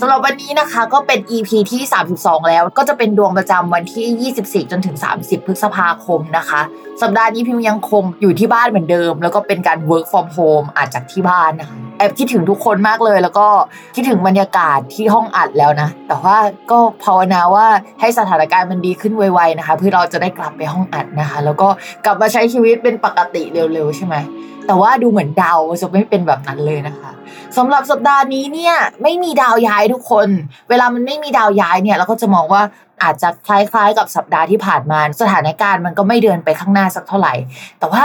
สำหรับวันนี้นะคะก็เป็น EP ที่ 32 แล้วก็จะเป็นดวงประจำวันที่ 24 จนถึง 30 พฤษภาคมนะคะ สัปดาห์นี้พิมยังคงอยู่ที่บ้านเหมือนเดิม แล้วก็เป็นการ work from home อาจจากที่บ้านนะคะแอบคิดถึงทุกคนมากเลย แล้วก็คิดถึงบรรยากาศที่ห้องอัดแล้วนะ แต่ว่าก็ภาวนาว่าให้สถานการณ์มันดีขึ้นไวๆนะคะ เพื่อเราจะได้กลับไปห้องอัดนะคะ แล้วก็กลับมาใช้ชีวิตเป็นปกติเร็วๆใช่ไหมแต่ว่าดูเหมือนดาวจะไม่เป็นแบบนั้นเลยนะคะ สำหรับสัปดาห์นี้เนี่ยไม่มีดาวย้ายทุกคน เวลามันไม่มีดาวย้ายเนี่ยเราก็จะมองว่าอาจจะคล้ายๆกับสัปดาห์ที่ผ่านมา สถานการณ์มันก็ไม่เดินไปข้างหน้าสักเท่าไหร่ แต่ว่า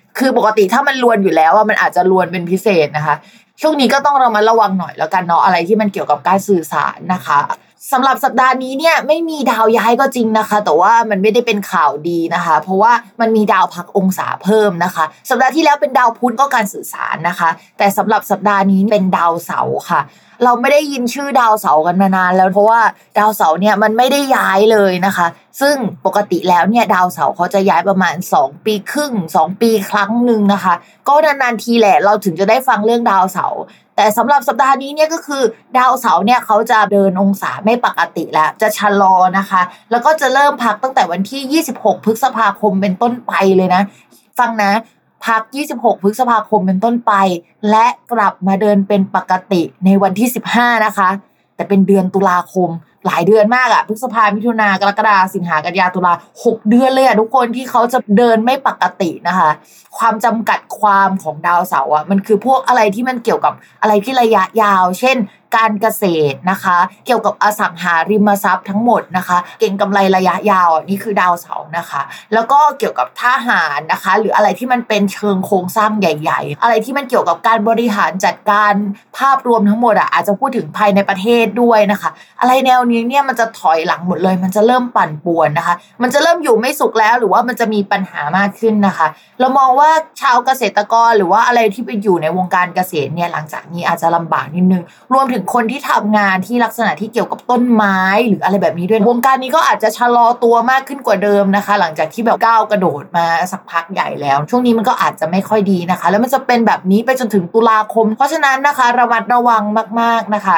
คือปกติถ้ามันลวนอยู่แล้วว่ามันอาจจะลวนเป็นพิเศษนะคะ ช่วงนี้ก็ต้องเรามาระวังหน่อยแล้วกันเนาะอะไรที่มันเกี่ยวกับการสื่อสารนะคะสำหรับสัปดาห์นี้เนี่ยไม่มีดาวย้ายก็จริงนะคะ แต่ว่ามันไม่ได้เป็นข่าวดีนะคะ เพราะว่ามันมีดาวพักองศาเพิ่มนะคะ สัปดาห์ที่แล้วเป็นดาวพุธก็การสื่อสารนะคะ แต่สำหรับสัปดาห์นี้เป็นดาวเสาร์ค่ะ เราไม่ได้ยินชื่อดาวเสาร์กันมานานแล้วเพราะว่าดาวเสาร์เนี่ยมันไม่ได้ย้ายเลยนะคะ ซึ่งปกติแล้วเนี่ยดาวเสาร์เขาจะย้ายประมาณ 2 ปีครึ่ง 2 ปีครั้งหนึ่งนะคะ ก็นานๆทีแหละเราถึงจะได้ฟังเรื่องดาวเสาร์แต่สำหรับสัปดาห์นี้เนี่ยก็คือดาวเสาร์เนี่ยเขาจะเดินองศาไม่ปกติแล้ว จะชะลอนะคะ แล้วก็จะเริ่มพักตั้งแต่วันที่ 26 พฤษภาคมเป็นต้นไปเลยนะ ฟังนะ พัก 26 พฤษภาคมเป็นต้นไป และกลับมาเดินเป็นปกติในวันที่ 15 นะคะ แต่เป็นเดือนตุลาคม หลายเดือนมากอะพฤษภามิถุนากรกฎาสิงหากันยาตุลาหกเดือนเลยอะทุกคนที่เขาจะเดินไม่ปกตินะคะ ความจำกัดความของดาวเสาร์อะมันคือพวกอะไรที่มันเกี่ยวกับอะไรที่ระยะยาว เช่น การเกษตรนะคะ เกี่ยวกับอสังหาริมทรัพย์ทั้งหมดนะคะ เก่งกำไรระยะยาวนี่คือดาวเสาร์นะคะ แล้วก็เกี่ยวกับทหารนะคะ หรืออะไรที่มันเป็นเชิงโครงสร้างใหญ่ ๆ อะไรที่มันเกี่ยวกับการบริหารจัดการภาพรวมทั้งหมดอะอาจจะพูดถึงภายในประเทศด้วยนะคะ อะไรแนวนี้เนี่ยมันจะถอยหลังหมดเลย มันจะเริ่มปั่นป่วนนะคะ มันจะเริ่มอยู่ไม่สุขแล้วหรือว่ามันจะมีปัญหามากขึ้นนะคะ เรามองว่าชาวเกษตรกรหรือว่าอะไรที่ไปอยู่ในวงการเกษตรเนี่ยหลังจากนี้อาจจะลำบากนิดนึงรวมถึงคนที่ทำงานที่ลักษณะที่เกี่ยวกับต้นไม้หรืออะไรแบบนี้ด้วยวงการนี้ก็อาจจะชะลอตัวมากขึ้นกว่าเดิมนะคะ หลังจากที่แบบก้าวกระโดดมาสักพักใหญ่แล้ว ช่วงนี้มันก็อาจจะไม่ค่อยดีนะคะ แล้วมันจะเป็นแบบนี้ไปจนถึงตุลาคม เพราะฉะนั้นนะคะระมัดระวังมาก ๆนะคะ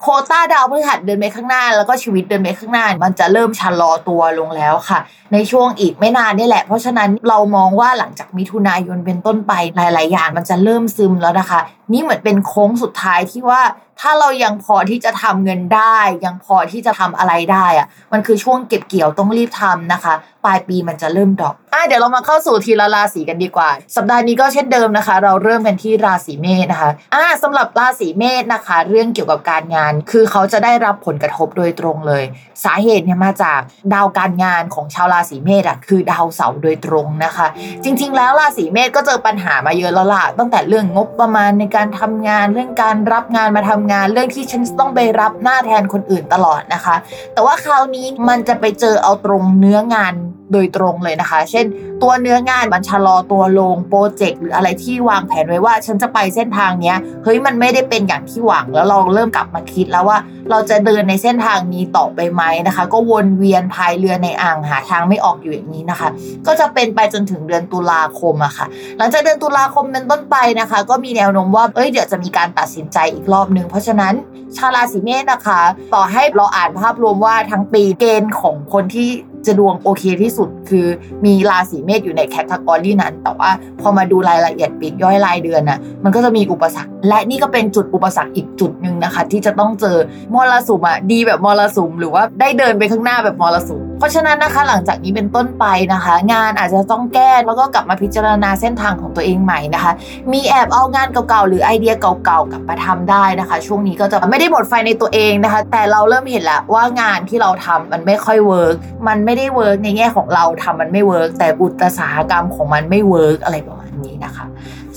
โคต้าดาวพฤหัสเดินไปข้างหน้า แล้วก็ชีวิตเดินไปข้างหน้า มันจะเริ่มชะลอตัวลงแล้วค่ะ ในช่วงอีกไม่นานนี่แหละ เพราะฉะนั้นเรามองว่าหลังจากมิถุนายนเป็นต้นไปหลาย ๆ อย่างมันจะเริ่มซึมแล้วนะคะ นี่เหมือนเป็นโค้งสุดท้ายที่ว่าถ้าเรายังพอที่จะทำเงินได้ ยังพอที่จะทำอะไรได้อะมันคือช่วงเก็บเกี่ยวต้องรีบทำนะคะ ปลายปีมันจะเริ่มดรอปอะเดี๋ยวเรามาเข้าสู่ทีละราศีกันดีกว่า สัปดาห์นี้ก็เช่นเดิมนะคะ เราเริ่มกันที่ราศีเมษนะคะอะสำหรับราศีเมษนะคะ เรื่องเกี่ยวกับการงาน คือเขาจะได้รับผลกระทบโดยตรงเลย สาเหตุเนี่ยมาจากดาวการงานของชาวราศีเมษอะคือดาวเสาร์โดยตรงนะคะ จริง ๆ แล้วราศีเมษก็เจอปัญหามาเยอะแล้วล่ะตั้งแต่เรื่องงบประมาณในการการทำงาน เรื่องการรับงานมาทำงาน เรื่องที่ฉันต้องไปรับหน้าแทนคนอื่นตลอดนะคะ แต่ว่าคราวนี้มันจะไปเจอเอาตรงเนื้องานโดยตรงเลยนะคะ เช่น ตัวเนื้องานมันชะลอตัวลงโปรเจกต์หรืออะไรที่วางแผนไว้ว่า ฉันจะไปเส้นทางเนี้ยเฮ้ยมันไม่ได้เป็นอย่างที่หวังแล้วเราเริ่มกลับมาคิดแล้วว่าเราจะเดินในเส้นทางนี้ต่อไปไหมนะคะ ก็วนเวียนพายเรือในอ่างหาทางไม่ออกอยู่อย่างนี้นะคะ ก็จะเป็นไปจนถึงเดือนตุลาคมอะค่ะ หลังจากเดือนตุลาคมเป็นต้นไปนะคะ ก็มีแนวโน้มว่าเอ้ยเดี๋ยวจะมีการตัดสินใจอีกรอบนึงเพราะฉะนั้นชาวราศีเมษนะคะ ต่อให้เราอ่านภาพรวมว่าทั้งปีเกณฑ์ของคนที่ จะดวงโอเคที่สุดคือมีราศีเมษอยู่ในแคตตากรีนั้น แต่ว่าพอมาดูรายละเอียดปีกย่อยรายเดือนน่ะมันก็จะมีอุปสรรค และนี่ก็เป็นจุดอุปสรรคอีกจุดหนึ่งนะคะ ที่จะต้องเจอมรสุมอะดีแบบมรสุมหรือว่าได้เดินไปข้างหน้าแบบมรสุม เพราะฉะนั้นนะคะหลังจากนี้เป็นต้นไปนะคะ งานอาจจะต้องแก้แล้วก็กลับมาพิจารณาเส้นทางของตัวเองใหม่นะคะ มีแอบเอางานเก่าๆหรือไอเดียเก่าๆกลับมาทำได้นะคะ ช่วงนี้ก็จะไม่ได้หมดไฟในตัวเองนะคะ แต่เราเริ่มเห็นแล้วว่างานที่เราทำมันไม่ค่อย work มันไม่ได้ work ในแง่ของเราทำมันไม่ work แต่อุตสาหกรรมของมันไม่ work อะไรประมาณนี้นะคะ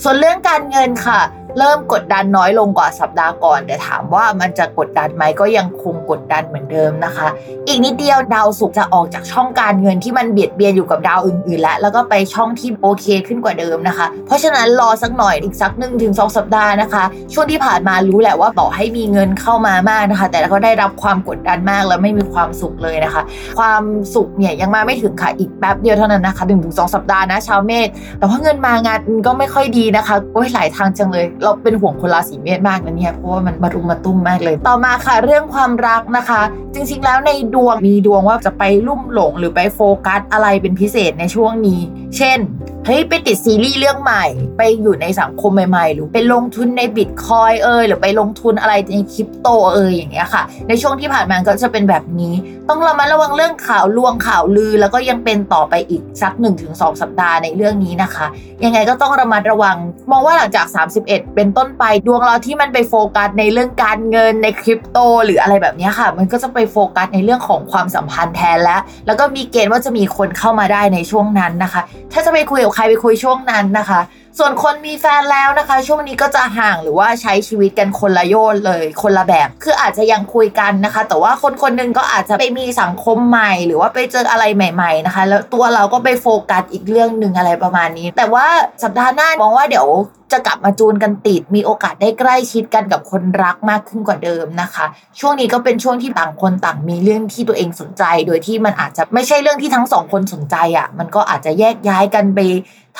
ส่วนเรื่องการเงินค่ะ เริ่มกดดันน้อยลงกว่าสัปดาห์ก่อน แต่ถามว่ามันจะกดดันไหมก็ยังคงกดดันเหมือนเดิมนะคะ อีกนิดเดียวดาวศุกร์จะออกจากช่องการเงินที่มันเบียดเบียนอยู่กับดาวอื่นๆแล้วแล้วก็ไปช่องที่โอเคขึ้นกว่าเดิมนะคะ เพราะฉะนั้นรอสักหน่อยอีกสักหนึ่งถึงสองสัปดาห์นะคะ ช่วงที่ผ่านมารู้แหละว่าต่อให้มีเงินเข้ามามากนะคะ แต่ก็ได้รับความกดดันมากแล้วไม่มีความสุขเลยนะคะ ความสุขเนี่ยยังมาไม่ถึงค่ะอีกแป๊บเดียวเท่านั้นนะคะหนึ่งถึงสองสัปดาห์นะชาวเมษแต่ว่าเงินมางานก็ไม่ค่อยดีนะคะโอ้ยหลายทางจังเลยเราเป็นห่วงคนราศีเมษมากนะเนี่ยเพราะว่ามันมารุมมาตุ้มมากเลย ต่อมาค่ะเรื่องความรักนะคะ จริงๆแล้วในดวงมีดวงว่าจะไปลุ่มหลงหรือไปโฟกัสอะไรเป็นพิเศษในช่วงนี้ เช่น เฮ้ยไปติดซีรีส์เรื่องใหม่ ไปอยู่ในสังคมใหม่ๆ หรือไปลงทุนในบิตคอยเอยหรือไปลงทุนอะไรในคริปโตเอยอย่างเงี้ยค่ะ ในช่วงที่ผ่านมาก็จะเป็นแบบนี้ ต้องระมัดระวังเรื่องข่าวลวงข่าวลือ แล้วก็ยังเป็นต่อไปอีกสัก 1-2 สัปดาห์ในเรื่องนี้นะคะ ยังไงก็ต้องระมัดระวัง มองว่าหลังจาก 31 เป็นต้นไปดวงเราที่มันไปโฟกัสในเรื่องการเงินในคริปโต หรืออะไรแบบนี้ค่ะ มันก็จะไปโฟกัสในเรื่องของความสัมพันธ์แทนแล้ว แล้วก็มีเกณฑ์ว่าจะมีคนเข้ามาได้ในช่วงนั้นนะคะ ถ้าจะไปคุยกับใครไปคุยช่วงนั้นนะคะ ส่วนคนมีแฟนแล้วนะคะ ช่วงนี้ก็จะห่างหรือว่าใช้ชีวิตกันคนละโยนเลย คนละแบบ คืออาจจะยังคุยกันนะคะ แต่ว่าคนคนหนึงก็อาจจะไปมีสังคมใหม่ หรือว่าไปเจออะไรใหม่ ๆนะคะ แล้วตัวเราก็ไปโฟกัสอีกเรื่องหนึ่งอะไรประมาณนี้ แต่ว่าสัปดาห์หน้ามองว่าเดี๋ยวจะกลับมาจูนกันติด มีโอกาสได้ใกล้ชิดกันกับคนรักมากขึ้นกว่าเดิมนะคะ ช่วงนี้ก็เป็นช่วงที่ต่างคนต่างมีเรื่องที่ตัวเองสนใจ โดยที่มันอาจจะไม่ใช่เรื่องที่ทั้งสองคนสนใจอะ่ะ มันก็อาจจะแยกย้ายกันไป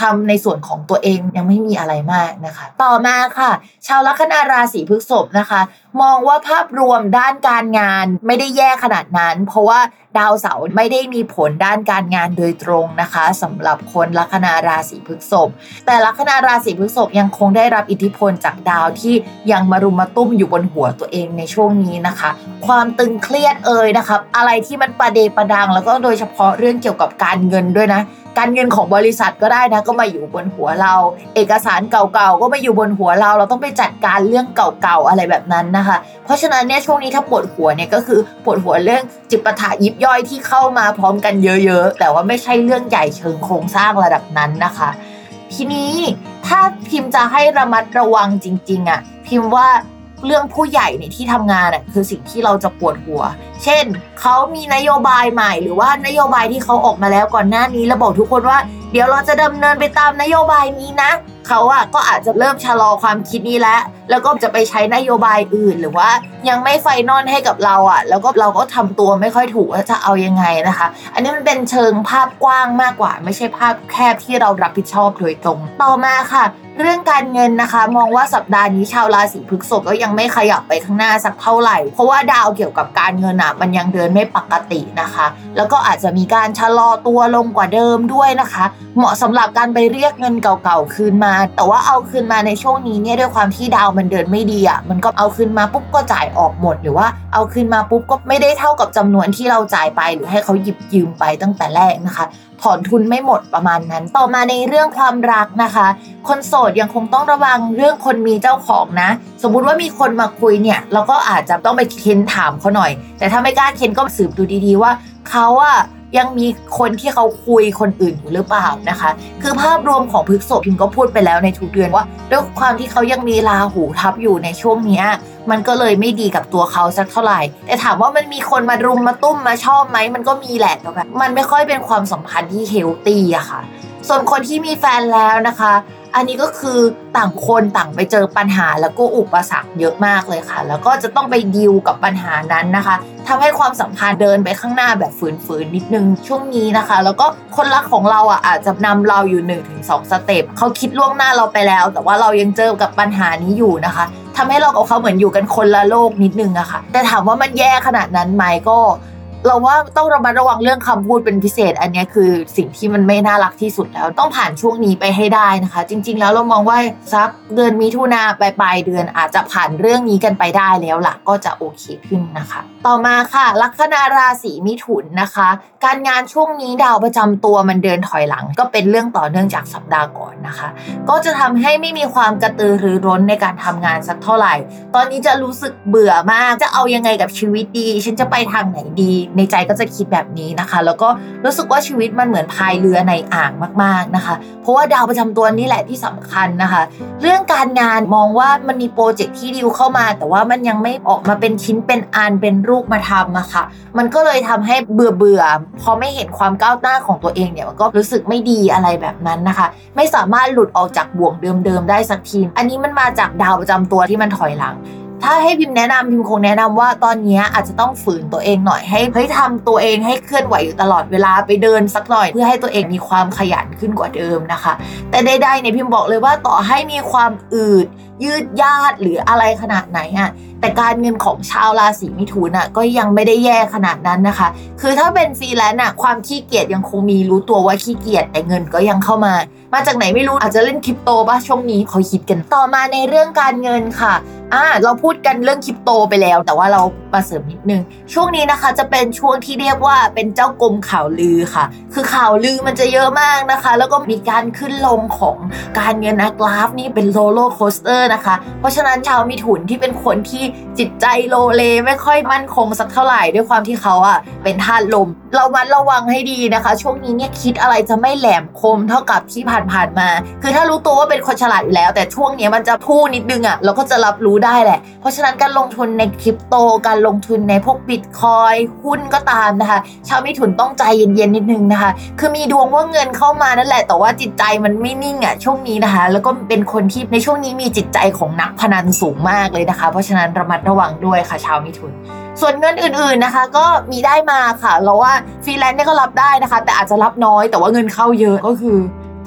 ทำในส่วนของตัวเองยังไม่มีอะไรมากนะคะ ต่อมาค่ะ ชาวลัคนาราศีพฤษภนะคะ มองว่าภาพรวมด้านการงานไม่ได้แย่ขนาดนั้น เพราะว่าดาวเสาร์ไม่ได้มีผลด้านการงานโดยตรงนะคะสำหรับคนลัคนาราศีพฤษภแต่ลัคนาราศีพฤษภยังคงได้รับอิทธิพลจากดาวที่ยังมารุมมาตุ้มอยู่บนหัวตัวเองในช่วงนี้นะคะ ความตึงเครียดเอ่ยนะครับอะไรที่มันประเดประดัง แล้วก็โดยเฉพาะเรื่องเกี่ยวกับการเงินด้วยนะ การเงินของบริษัทก็ได้นะ ก็มาอยู่บนหัวเรา เอกสารเก่าๆก็มาอยู่บนหัวเรา เราต้องไปจัดการเรื่องเก่าๆอะไรแบบนั้นนะคะ เพราะฉะนั้นเนี่ยช่วงนี้ถ้าปวดหัวเนี่ยก็คือปวดหัวเรื่องจิปถะยิบย่อยที่เข้ามาพร้อมกันเยอะๆ แต่ว่าไม่ใช่เรื่องใหญ่เชิงโครงสร้างระดับนั้นนะคะ ทีนี้ถ้าพิมพ์จะให้ระมัดระวังจริง ๆอะ่ะพิมพ์ว่าเรื่องผู้ใหญ่ในที่ทำงานอะคือสิ่งที่เราจะปวดหัว เช่น เขามีนโยบายใหม่หรือว่านโยบายที่เขาออกมาแล้วก่อนหน้านี้แล้วบอกทุกคนว่า เดี๋ยวเราจะดำเนินไปตามนโยบายนี้นะ เขาอะก็อาจจะเริ่มชะลอความคิดนี้แล้วแล้วก็จะไปใช้นโยบายอื่นหรือว่า ยังไม่ไฟนอลให้กับเราอะแล้วก็เราก็ทำตัวไม่ค่อยถูกว่าจะเอายังไงนะคะ อันนี้มันเป็นเชิงภาพกว้างมากกว่า ไม่ใช่ภาพแคบที่เรารับผิดชอบโดยตรง ต่อมาค่ะเรื่องการเงินนะคะ มองว่าสัปดาห์นี้ชาวราศีพฤษภก็ยังไม่ขยับไปข้างหน้าสักเท่าไหร่ เพราะว่าดาวเกี่ยวกับการเงินอะมันยังเดินไม่ปกตินะคะ แล้วก็อาจจะมีการชะลอตัวลงกว่าเดิมด้วยนะคะ เหมาะสำหรับการไปเรียกเงินเก่าๆคืนมา แต่ว่าเอาคืนมาในช่วงนี้เนี่ยด้วยความที่ดาวมันเดินไม่ดีอะมันก็เอาคืนมาปุ๊บก็จ่ายออกหมด หรือว่าเอาคืนมาปุ๊บก็ไม่ได้เท่ากับจำนวนที่เราจ่ายไป หรือให้เขาหยิบยืมไปตั้งแต่แรกนะคะ ถอนทุนไม่หมดประมาณนั้น ต่อมาในเรื่องความรักนะคะ คนโสดยังคงต้องระวังเรื่องคนมีเจ้าของนะ สมมุติว่ามีคนมาคุยเนี่ย เราก็อาจจะต้องไปเค้นถามเขาหน่อย แต่ถ้าไม่กล้าเค้นก็สืบดูดีๆว่า เขาอะยังมีคนที่เขาคุยคนอื่นอยู่หรือเปล่านะคะ คือภาพรวมของพฤกษบพิมก็พูดไปแล้วในทุกเดือนว่าด้วยความที่เขายังมีราหูทับอยู่ในช่วงนี้มันก็เลยไม่ดีกับตัวเขาสักเท่าไหร่ แต่ถามว่ามันมีคนมารุมมาตุ้มมาชอบไหมมันก็มีแหละแต่แบบมันไม่ค่อยเป็นความสัมพันธ์ที่เฮลตี้อะค่ะ ส่วนคนที่มีแฟนแล้วนะคะ อันนี้ก็คือต่างคนต่างไปเจอปัญหาแล้วก็อุปสรรคเยอะมากเลยค่ะ แล้วก็จะต้องไปดิวกับปัญหานั้นนะคะทำให้ความสัมพันธ์เดินไปข้างหน้าแบบฝืนๆนิดนึงช่วงนี้นะคะ แล้วก็คนรักของเราอะอาจจะนำเราอยู่1นถึงสสเต็ปเขาคิดล่วงหน้าเราไปแล้ว แต่ว่าเรายังเจอกับปัญหานี้อยู่นะคะทำให้เรากับเขาเหมือนอยู่กันคนละโลกนิดนึงอะค่ะแต่ถามว่ามันแย่ขนาดนั้นไหมก็ เราว่าต้องระมัดระวังเรื่องคำพูดเป็นพิเศษ อันนี้คือสิ่งที่มันไม่น่ารักที่สุดแล้ว ต้องผ่านช่วงนี้ไปให้ได้นะคะ จริง ๆ แล้วเรามองว่าสักเดือนมิถุนาปลายปลายเดือนอาจจะผ่านเรื่องนี้กันไปได้แล้วล่ะก็จะโอเคขึ้นนะคะ ต่อมาค่ะ ลัคนาราศีมิถุนนะคะ การงานช่วงนี้ดาวประจำตัวมันเดินถอยหลัง ก็เป็นเรื่องต่อเนื่องจากสัปดาห์ก่อนนะคะ ก็จะทำให้ไม่มีความกระตือรือร้นในการทำงานสักเท่าไหร่ ตอนนี้จะรู้สึกเบื่อมากจะเอายังไงกับชีวิตดี ฉันจะไปทางไหนดีในใจก็จะคิดแบบนี้นะคะ แล้วก็รู้สึกว่าชีวิตมันเหมือนพายเรือในอ่างมากๆนะคะ เพราะว่าดาวประจำตัวนี่แหละที่สำคัญนะคะ เรื่องการงานมองว่ามันมีโปรเจกต์ที่ดิวเข้ามา แต่ว่ามันยังไม่ออกมาเป็นชิ้นเป็นอันเป็นรูปมาทำอะค่ะมันก็เลยทำให้เบื่อเบื่อพอไม่เห็นความก้าวหน้าของตัวเองเนี่ยมันก็รู้สึกไม่ดีอะไรแบบนั้นนะคะ ไม่สามารถหลุดออกจากบ่วงเดิมๆได้สักทีอันนี้มันมาจากดาวประจำตัวที่มันถอยหลัง ถ้าให้พิมพ์แนะนำพิมพ์คงแนะนำว่าตอนนี้อาจจะต้องฝืนตัวเองหน่อยให้เฮ้ยทำตัวเองให้เคลื่อนไหวอยู่ตลอดเวลาไปเดินสักหน่อย เพื่อให้ตัวเองมีความขยันขึ้นกว่าเดิมนะคะ แต่ใดๆเนี่ยพิมพ์บอกเลยว่าต่อให้มีความอืด ยืดยาดหรืออะไรขนาดไหนอะแต่การเงินของชาวราศีมิถุนอะก็ยังไม่ได้แย่ขนาดนั้นนะคะ คือถ้าเป็นฟรีแลนซ์อะความขี้เกียจยังคงมีรู้ตัวว่าขี้เกียจแต่เงินก็ยังเข้ามา มาจากไหนไม่รู้อาจจะเล่นคริปโตป่ะช่วงนี้เขาคิดกันต่อมาในเรื่องการเงินค่ะอ่าเราพูดกันเรื่องคริปโตไปแล้ว แต่ว่าเรามาเสริมนิดนึง ช่วงนี้นะคะจะเป็นช่วงที่เรียกว่าเป็นเจ้ากรมข่าวลือค่ะ คือข่าวลือมันจะเยอะมากนะคะ แล้วก็มีการขึ้นลงของการเงินนะกราฟนี่เป็น roller coaster นะคะ เพราะฉะนั้นชาวมิถุนที่เป็นคนที่จิตใจโลเลไม่ค่อยมั่นคงสักเท่าไหร่ด้วยความที่เขาอะเป็นธาตุลม เรามัดระวังให้ดีนะคะ ช่วงนี้เนี่ยคิดอะไรจะไม่แหลมคมเท่ากับที่ผ่านๆมา คือถ้ารู้ตัวว่าเป็นคนฉลาดอยู่แล้ว แต่ช่วงนี้มันจะพูดนิดนึงอะเราก็จะรับรู้ได้แหละ เพราะฉะนั้นการลงทุนในคริปโตการลงทุนในพวกบิตคอยหุ้นก็ตามนะคะ ชาวมิถุนต้องใจเย็นๆนิดนึงนะคะ คือมีดวงว่าเงินเข้ามานั่นแหละ แต่ว่าจิตใจมันไม่นิ่งอะช่วงนี้นะคะ แล้วก็เป็นคนที่ในช่วงนี้มีจิตใจของนักพนันสูงมากเลยนะคะ เพราะฉะนั้นระมัดระวังด้วยค่ะชาวมิถุน ส่วนเงินอื่นๆนะคะ ก็มีได้มาค่ะเราว่าฟรีแลนซ์เนี่ยก็รับได้นะคะ แต่อาจจะรับน้อยแต่ว่าเงินเข้าเยอะก็คือ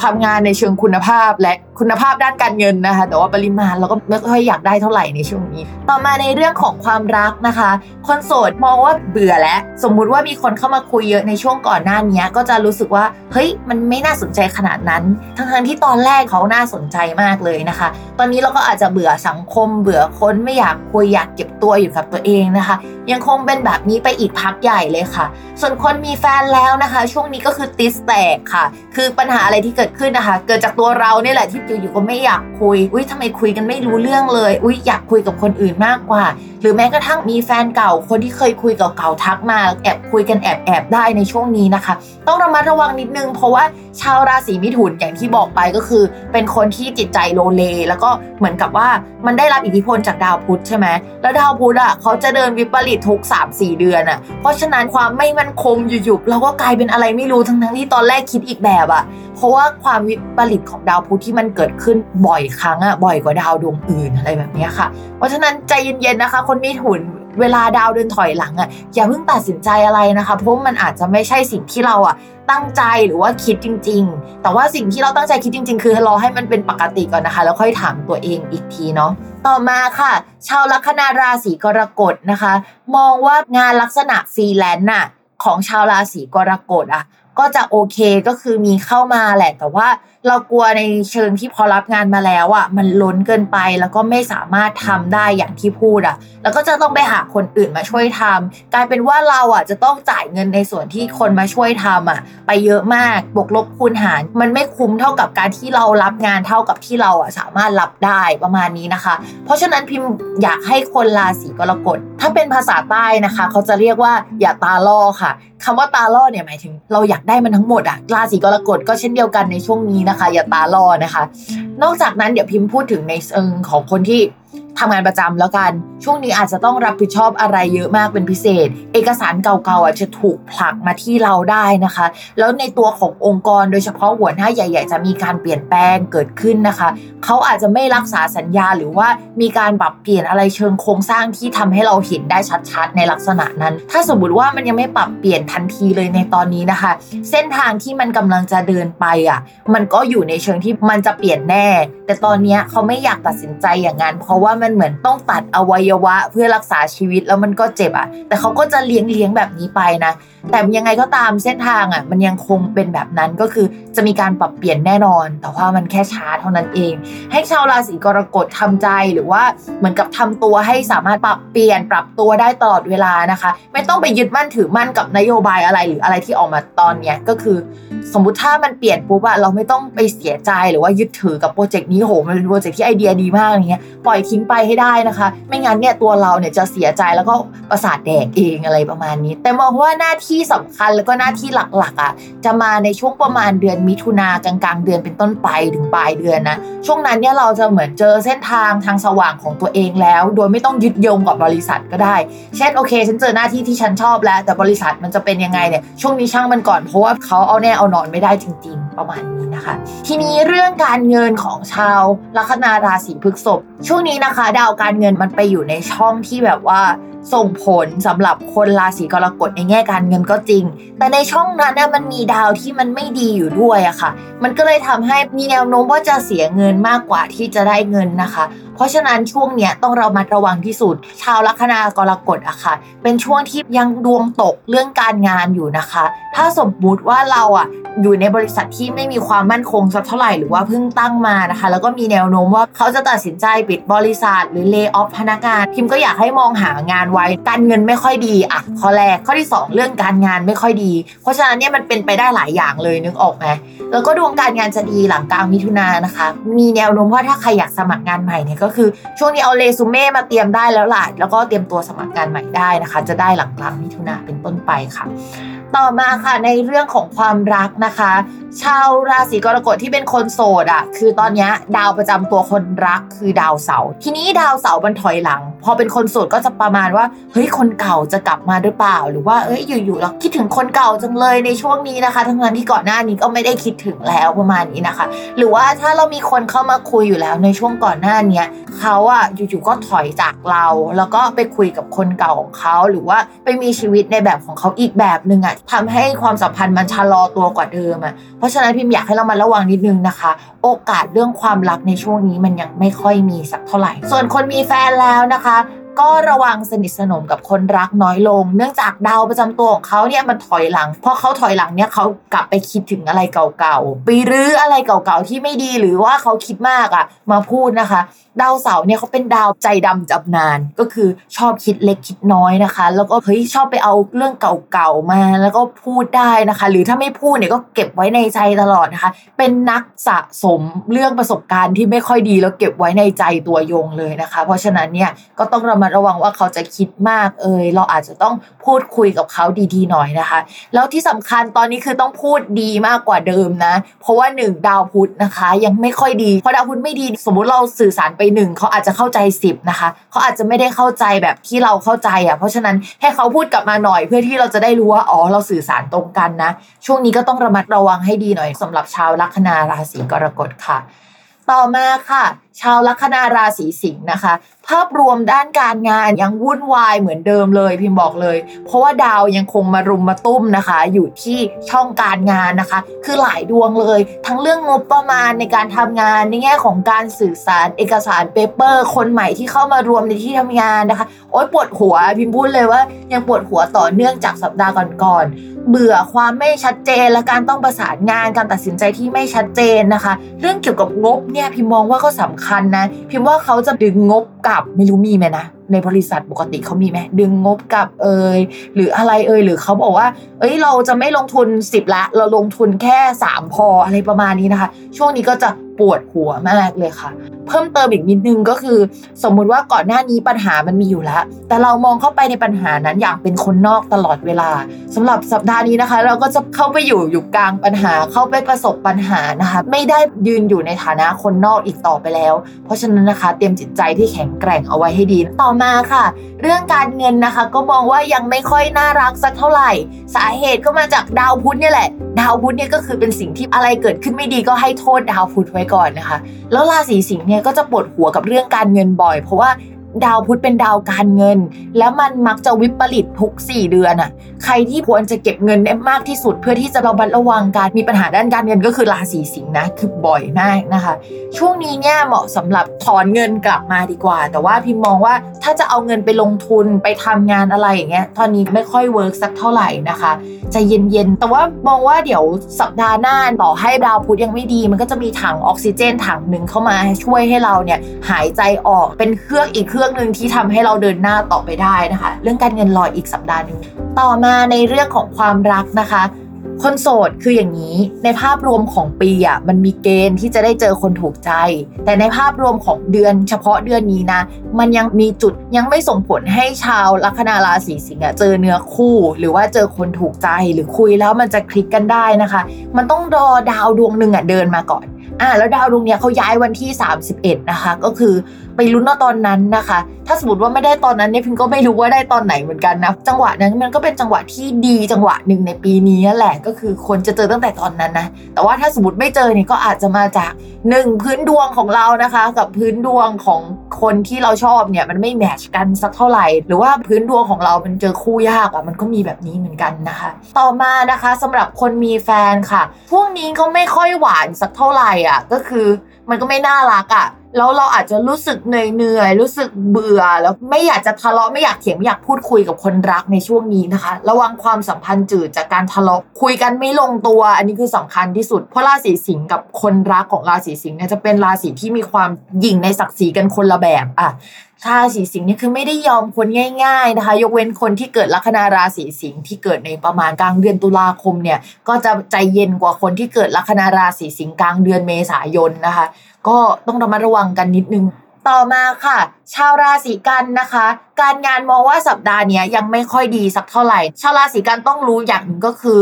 ทำงานในเชิงคุณภาพและ คุณภาพด้านการเงินนะคะ แต่ว่าปริมาณเราก็ไม่ค่อยอยากได้เท่าไหร่ในช่วงนี้ ต่อมาในเรื่องของความรักนะคะ คนโสดมองว่าเบื่อแล้ว สมมุติว่ามีคนเข้ามาคุยเยอะในช่วงก่อนหน้านี้ก็จะรู้สึกว่าเฮ้ยมันไม่น่าสนใจขนาดนั้น ทั้งๆที่ตอนแรกเขาน่าสนใจมากเลยนะคะ ตอนนี้เราก็อาจจะเบื่อสังคม เบื่อคนไม่อยากคุยอยากเก็บตัวอยู่กับตัวเองนะคะ ยังคงเป็นแบบนี้ไปอีกพักใหญ่เลยค่ะ ส่วนคนมีแฟนแล้วนะคะ ช่วงนี้ก็คือติสแตกค่ะ คือปัญหาอะไรที่เกิดขึ้นนะคะ เกิดจากตัวเราเนี่ยแหละที่อยู่ๆก็ไม่อยากคุย อุ้ยทำไมคุยกันไม่รู้เรื่องเลย อุ้ยอยากคุยกับคนอื่นมากกว่า หรือแม้กระทั่งมีแฟนเก่า คนที่เคยคุยเก่าๆทักมาแอบคุยกันแอบแอบได้ในช่วงนี้นะคะ ต้องระมัดระวังนิดนึง เพราะว่าชาวราศีมิถุนอย่างที่บอกไปก็คือ เป็นคนที่จิตใจโลเล แล้วก็เหมือนกับว่ามันได้รับอิทธิพลจากดาวพุธใช่ไหมแล้วดาวพุธอะเขาจะเดินวิปริตทุก 3-4 เดือนอะเพราะฉะนั้นความไม่มั่นคงอยู่ๆเราก็กลายเป็นอะไรไม่รู้ทั้งๆที่ตอนแรกคิดอีกแบบอะเพราะว่าความวิปริตของดาวพุธที่มันเกิดขึ้นบ่อยครั้งอะบ่อยกว่าดาวดวงอื่นอะไรแบบนี้ค่ะ เพราะฉะนั้นใจเย็นๆนะคะ คนมีถุนเวลาดาวเดินถอยหลังอะอย่าเพิ่งตัดสินใจอะไรนะคะ เพราะมันอาจจะไม่ใช่สิ่งที่เราอะตั้งใจหรือว่าคิดจริง ๆ แต่ว่าสิ่งที่เราตั้งใจคิดจริง ๆ คือรอให้มันเป็นปกติก่อนนะคะ แล้วค่อยถามตัวเองอีกทีเนาะต่อมาค่ะ ชาวลัคนาราศีกรกฎนะคะ มองว่างานลักษณะฟรีแลนซ์น่ะของชาวราศีกรกฎอะก็จะโอเคก็คือมีเข้ามาแหละแต่ว่า เรากลัวในเชิงที่พอรับงานมาแล้วอะมันล้นเกินไปแล้วก็ไม่สามารถทำได้อย่างที่พูดอะ แล้วก็จะต้องไปหาคนอื่นมาช่วยทำกลายเป็นว่าเราอะจะต้องจ่ายเงินในส่วนที่คนมาช่วยทำอะ ไปเยอะมากบวกลบคูณหาร มันไม่คุ้มเท่ากับการที่เรารับงานเท่ากับที่เราอะสามารถรับได้ประมาณนี้นะคะ เพราะฉะนั้นพิมพ์อยากให้คนราศีกรกฎถ้าเป็นภาษาใต้นะคะ เขาจะเรียกว่าอย่าตาล่อค่ะคำว่าตาล่อเนี่ยหมายถึง เราอยากได้มันทั้งหมดอะราศีกรกฎก็เช่นเดียวกันในช่วงนี้นะคะอย่าตาล่อนะคะ นอกจากนั้นเดี๋ยวพิมพ์พูดถึงในเชิงของคนที่ ทำงานประจำแล้วกัน ช่วงนี้อาจจะต้องรับผิดชอบอะไรเยอะมากเป็นพิเศษ เอกสารเก่าๆอะจะถูกผลักมาที่เราได้นะคะ แล้วในตัวขององค์กรโดยเฉพาะหัวหน้าใหญ่ ๆ จะมีการเปลี่ยนแปลงเกิดขึ้นนะคะเขาอาจจะไม่รักษาสัญญาหรือว่ามีการปรับเปลี่ยนอะไรเชิงโครงสร้างที่ทำให้เราเห็นได้ชัดๆ ในลักษณะนั้น ถ้าสมมติว่ามันยังไม่ปรับเปลี่ยนทันทีเลยในตอนนี้นะคะ เส้นทางที่มันกำลังจะเดินไปอะมันก็อยู่ในเชิงที่มันจะเปลี่ยนแน่ แต่ตอนนี้เขาไม่อยากตัดสินใจอย่างนั้นเพราะว่ามันันเหมือนต้องตัดอวัยวะเพื่อรักษาชีวิตแล้วมันก็เจ็บอะ แต่เขาก็จะเลี้ยงเลี้ยงแบบนี้ไปนะ แต่ยังไงก็ตามเส้นทางอะมันยังคงเป็นแบบนั้นก็คือจะมีการปรับเปลี่ยนแน่นอน แต่ว่ามันแค่ช้าเท่านั้นเอง ให้ชาวราศีกรกฎทำใจหรือว่าเหมือนกับทำตัวให้สามารถปรับเปลี่ยนปรับตัวได้ตลอดเวลานะคะ ไม่ต้องไปยึดมั่นถือมั่นกับนโยบายอะไรหรืออะไรที่ออกมาตอนเนี้ยก็คือ สมมุติถ้ามันเปลี่ยนปุ๊บอะเราไม่ต้องไปเสียใจหรือว่ายึดถือกับโปรเจกต์นี้โหมันเป็นโปรเจกต์ที่ไอเดียดีมากอย่างเงี้ยปล่อยทิ้งไปให้ได้นะคะ ไม่งั้นเนี่ยตัวเราเนี่ยจะเสียใจแล้วก็ประสาทแดกเองอะไรประมาณนี้ แต่มองว่าหน้าที่ที่สำคัญแล้วก็หน้าที่หลักๆอะจะมาในช่วงประมาณเดือนมิถุนากลางๆ เดือนเป็นต้นไปถึงปลายเดือนนะช่วงนั้นเนี่ยเราจะเหมือนเจอเส้นทางทางสว่างของตัวเองแล้ว โดยไม่ต้องยึดโยงกับบริษัทก็ได้ เช่นโอเค ฉันเจอหน้าที่ที่ฉันชอบแล้ว แต่บริษัทมันจะเป็นยังไงเนี่ยช่วงนี้ช่างมันก่อนเพราะว่าเขาเอาแน่เอานอนไม่ได้จริง ๆ ประมาณนี้นะคะ ทีนี้เรื่องการเงินของชาวลัคนาราศีพฤษภช่วงนี้นะคะ ดาวการเงินมันไปอยู่ในช่องที่แบบว่า ส่งผลสำหรับคนราศีกรกฎในแง่การเงินก็จริง แต่ในช่องนั้นน่ะมันมีดาวที่มันไม่ดีอยู่ด้วยอะค่ะ มันก็เลยทำให้มีแนวโน้มว่าจะเสียเงินมากกว่าที่จะได้เงินนะคะ เพราะฉะนั้นช่วงเนี้ยต้องเรามาระวังที่สุด ชาวลัคนากรกฎอะค่ะ เป็นช่วงที่ยังดวงตกเรื่องการงานอยู่นะคะ ถ้าสมมุติว่าเราอะอยู่ในบริษัทที่ไม่มีความมั่นคงสักเท่าไหร่หรือว่าเพิ่งตั้งมานะคะ แล้วก็มีแนวโน้มว่าเขาจะตัดสินใจปิดบริษัท หรือเลิกออฟพนักงานพิมก็อยากให้มองหางานไว้ การเงินไม่ค่อยดีอะข้อแรกข้อที่ 2 เรื่องการงานไม่ค่อยดี เพราะฉะนั้นเนี่ยมันเป็นไปได้หลายอย่างเลยนึกออกไหมแล้วก็ดวงการงานจะดีหลังกลางมิถุนายนนะคะ มีแนวโน้มว่าถ้าใครอยากสมัครงานใหม่เนี่ยก็คือช่วงนี้เอาเรซูเม่มาเตรียมได้แล้วล่ะแล้วก็เตรียมตัวสมัครงานใหม่ได้นะคะ จะได้หลังกลางมิถุนาเป็นต้นไปค่ะ ต่อมาค่ะในเรื่องของความรักนะคะ ชาวราศีกรกฎที่เป็นคนโสดอะ คือตอนนี้ดาวประจำตัวคนรักคือดาวเสาร์ทีนี้ดาวเสาร์มันถอยหลัง พอเป็นคนโสดก็จะประมาณว่าเฮ้ยคนเก่าจะกลับมาหรือเปล่า หรือว่าเอ้ยอยู่ๆเราคิดถึงคนเก่าจังเลยในช่วงนี้นะคะ ทั้งนั้นที่ก่อนหน้านี้ก็ไม่ได้คิดถึงแล้วประมาณนี้นะคะ หรือว่าถ้าเรามีคนเข้ามาคุยอยู่แล้วในช่วงก่อนหน้านี้เขาอะอยู่ๆก็ถอยจากเรา แล้วก็ไปคุยกับคนเก่าของเขาหรือว่าไปมีชีวิตในแบบของเขาอีกแบบหนึ่งอะทำให้ความสัมพันธ์มันชะลอตัวกว่าเดิมอะเพราะฉะนั้นพิมอยากให้เรามาระวังนิดนึงนะคะ โอกาสเรื่องความรักในช่วงนี้มันยังไม่ค่อยมีสักเท่าไหร่ ส่วนคนมีแฟนแล้วนะคะ ก็ระวังสนิทสนมกับคนรักน้อยลง เนื่องจากดาวประจำตัวของเขาเนี่ยมันถอยหลังพอเขาถอยหลังเนี่ยเขากลับไปคิดถึงอะไรเก่าๆไปรื้ออะไรเก่าๆที่ไม่ดีหรือว่าเขาคิดมากอะ่ะ มาพูดนะคะ ดาวเสาร์เนี่ยเขาเป็นดาวใจดำจำนาน ก็คือชอบคิดเล็กคิดน้อยนะคะ แล้วก็เฮ้ยชอบไปเอาเรื่องเก่าๆมา แล้วก็พูดได้นะคะ หรือถ้าไม่พูดเนี่ยก็เก็บไว้ในใจตลอดนะคะ เป็นนักสะสมเรื่องประสบการณ์ที่ไม่ค่อยดีแล้วเก็บไว้ในใจตัวยงเลยนะคะ เพราะฉะนั้นเนี่ยก็ต้องระมัดระวังว่าเขาจะคิดมากเอยเราอาจจะต้องพูดคุยกับเขาดีๆหน่อยนะคะ แล้วที่สำคัญตอนนี้คือต้องพูดดีมากกว่าเดิมนะ เพราะว่าหนึ่งดาวพุธนะคะ ยังไม่ค่อยดีเพอดาวพุธไม่ดีสมมุติเราสื่อสารไปหนึ่งเขาอาจจะเข้าใจสิบนะคะ เขาอาจจะไม่ได้เข้าใจแบบที่เราเข้าใจอะเพราะฉะนั้นให้เขาพูดกลับมาหน่อย เพื่อที่เราจะได้รู้ว่าอ๋อเราสื่อสารตรงกันนะ ช่วงนี้ก็ต้องระมัดระวังให้ดีหน่อยสำหรับชาวลัคนาราศีกรกฎค่ะ ต่อมาค่ะ ชาวลัคนาราศีสิงห์นะคะ ภาพรวมด้านการงานยังวุ่นวายเหมือนเดิมเลยพิมพ์บอกเลย เพราะว่าดาวยังคงมารุมมาตุ้มนะคะ อยู่ที่ช่องการงานนะคะ คือหลายดวงเลย ทั้งเรื่องงบประมาณในการทำงานในแง่ของการสื่อสารเอกสารเปเปอร์ คนใหม่ที่เข้ามารวมในที่ทำงานนะคะ โอ๊ยปวดหัวพิมพ์พูดเลยว่า ยังปวดหัวต่อเนื่องจากสัปดาห์ก่อนๆเบื่อความไม่ชัดเจนและการต้องประสานงานการตัดสินใจที่ไม่ชัดเจนนะคะ เรื่องเกี่ยวกับงบเนี่ยพิมมองว่าก็สำคัญนะ พิมว่าเขาจะดึงงบกลับไม่รู้มีไหมนะในบริษัทปกติเขามีไหมดึงงบกลับเอยหรืออะไรเอยหรือเขาบอกว่า เอ้ยเราจะไม่ลงทุน 10 ละ เราลงทุนแค่ 3 พออะไรประมาณนี้นะคะ ช่วงนี้ก็จะปวดหัวมากเลยค่ะ เพิ่มเติมอีกนิดนึงก็คือ สมมุติว่าก่อนหน้านี้ปัญหามันมีอยู่แล้ว แต่เรามองเข้าไปในปัญหานั้นอย่างเป็นคนนอกตลอดเวลาสำหรับสัปดาห์นี้นะคะ เราก็จะเข้าไปอยู่อยู่กลางปัญหาเข้าไปประสบปัญหานะคะ ไม่ได้ยืนอยู่ในฐานะคนนอกอีกต่อไปแล้ว เพราะฉะนั้นนะคะ เตรียมจิตใจที่แข็งแกร่งเอาไว้ให้ดีต่อมาค่ะ เรื่องการเงินนะคะ ก็มองว่ายังไม่ค่อยน่ารักสักเท่าไหร่ สาเหตุก็มาจากดาวพุธเนี่ยแหละ ดาวพุธเนี่ยก็คือเป็นสิ่งที่อะไรเกิดขึ้นไม่ดีก็ให้โทษดาวพุธไว้ก่อนนะคะ แล้วราศีสิงห์เนี่ยก็จะปวดหัวกับเรื่องการเงินบ่อย เพราะว่า ดาวพุธเป็นดาวการเงิน แล้วมันมักจะวิปริตทุก 4 เดือนอะใครที่ควรจะเก็บเงินได้มากที่สุด เพื่อที่จะระมัดระวังการมีปัญหาด้านการเงินก็คือราศีสิงห์นะคือบ่อยมากนะคะ ช่วงนี้เนี่ยเหมาะสำหรับถอนเงินกลับมาดีกว่า แต่ว่าพิมมองว่าถ้าจะเอาเงินไปลงทุนไปทำงานอะไรอย่างเงี้ยตอนนี้ไม่ค่อย work สักเท่าไหร่นะคะใจเย็นๆแต่ว่ามองว่าเดี๋ยวสัปดาห์หน้าต่อให้ดาวพุธยังไม่ดี มันก็จะมีถังออกซิเจนถังหนึ่งเข้ามาช่วยให้เราเนี่ยหายใจออกเป็นเครื่องอีกเครื่องื่องหนึ่งที่ทำให้เราเดินหน้าต่อไปได้นะคะ เรื่องการเงินรออีกสัปดาห์หนึ่งต่อมาในเรื่องของความรักนะคะ คนโสดคืออย่างนี้ ในภาพรวมของปีอะมันมีเกณฑ์ที่จะได้เจอคนถูกใจ แต่ในภาพรวมของเดือนเฉพาะเดือนนี้นะ มันยังมีจุดยังไม่ส่งผลให้ชาวลัคนาราศีสิงห์เจอเนื้อคู่ หรือว่าเจอคนถูกใจหรือคุยแล้วมันจะคลิกกันได้นะคะ มันต้องรอดาวดวงหนึ่งอะเดินมาก่อนอ่าแล้วดาวดวงเนี้ยเขาย้ายวันที่ 31 นะคะ ก็คือ ไปลุ้นเอาตอนนั้นนะคะ ถ้าสมมติว่าไม่ได้ตอนนั้นเนี่ยพิมก็ไม่รู้ว่าได้ตอนไหนเหมือนกันนะ จังหวะนั้นมันก็เป็นจังหวะที่ดีจังหวะหนึ่งในปีนี้แหละก็คือคนจะเจอตั้งแต่ตอนนั้นนะ แต่ว่าถ้าสมมติไม่เจอเนี่ยก็อาจจะมาจากหนึ่งพื้นดวงของเรานะคะ กับพื้นดวงของคนที่เราชอบเนี่ยมันไม่แมทชกันสักเท่าไหร่ หรือว่าพื้นดวงของเรามันเจอคู่ยากอะ่ะมันก็มีแบบนี้เหมือนกันนะคะ ต่อมานะคะสำหรับคนมีแฟนค่ะ พวกนี้ก็ไม่ค่อยหวานสักเท่าไหร่อะก็คือมันก็ไม่น่ารักอะ แล้วเราอาจจะรู้สึกเหนื่อยๆรู้สึกเบื่อ แล้วไม่อยากจะทะเลาะไม่อยากเถียงไม่อยากพูดคุยกับคนรักในช่วงนี้นะคะ ระวังความสัมพันธ์จืดจากการทะเลาะคุยกันไม่ลงตัว อันนี้คือสำคัญที่สุด เพราะราศีสิงห์กับคนรักของราศีสิงห์เนี่ยจะเป็นราศีที่มีความหยิ่งในศักดิ์ศรีกันคนละแบบอะ ราศีสิงห์เนี่ยคือไม่ได้ยอมคนง่ายๆนะคะ ยกเว้นคนที่เกิดลัคนาราศีสิงห์ที่เกิดในประมาณกลางเดือนตุลาคมเนี่ยก็จะใจเย็นกว่าคนที่เกิดลัคนาราศีสิงห์กลางเดือนเมษายนนะคะ ก็ต้องระมัดระวังกันนิดนึง ต่อมาค่ะ ชาวราศีกันนะคะ การงานมองว่าสัปดาห์นี้ยังไม่ค่อยดีสักเท่าไหร่ ชาวราศีกันต้องรู้อย่างหนึ่งก็คือ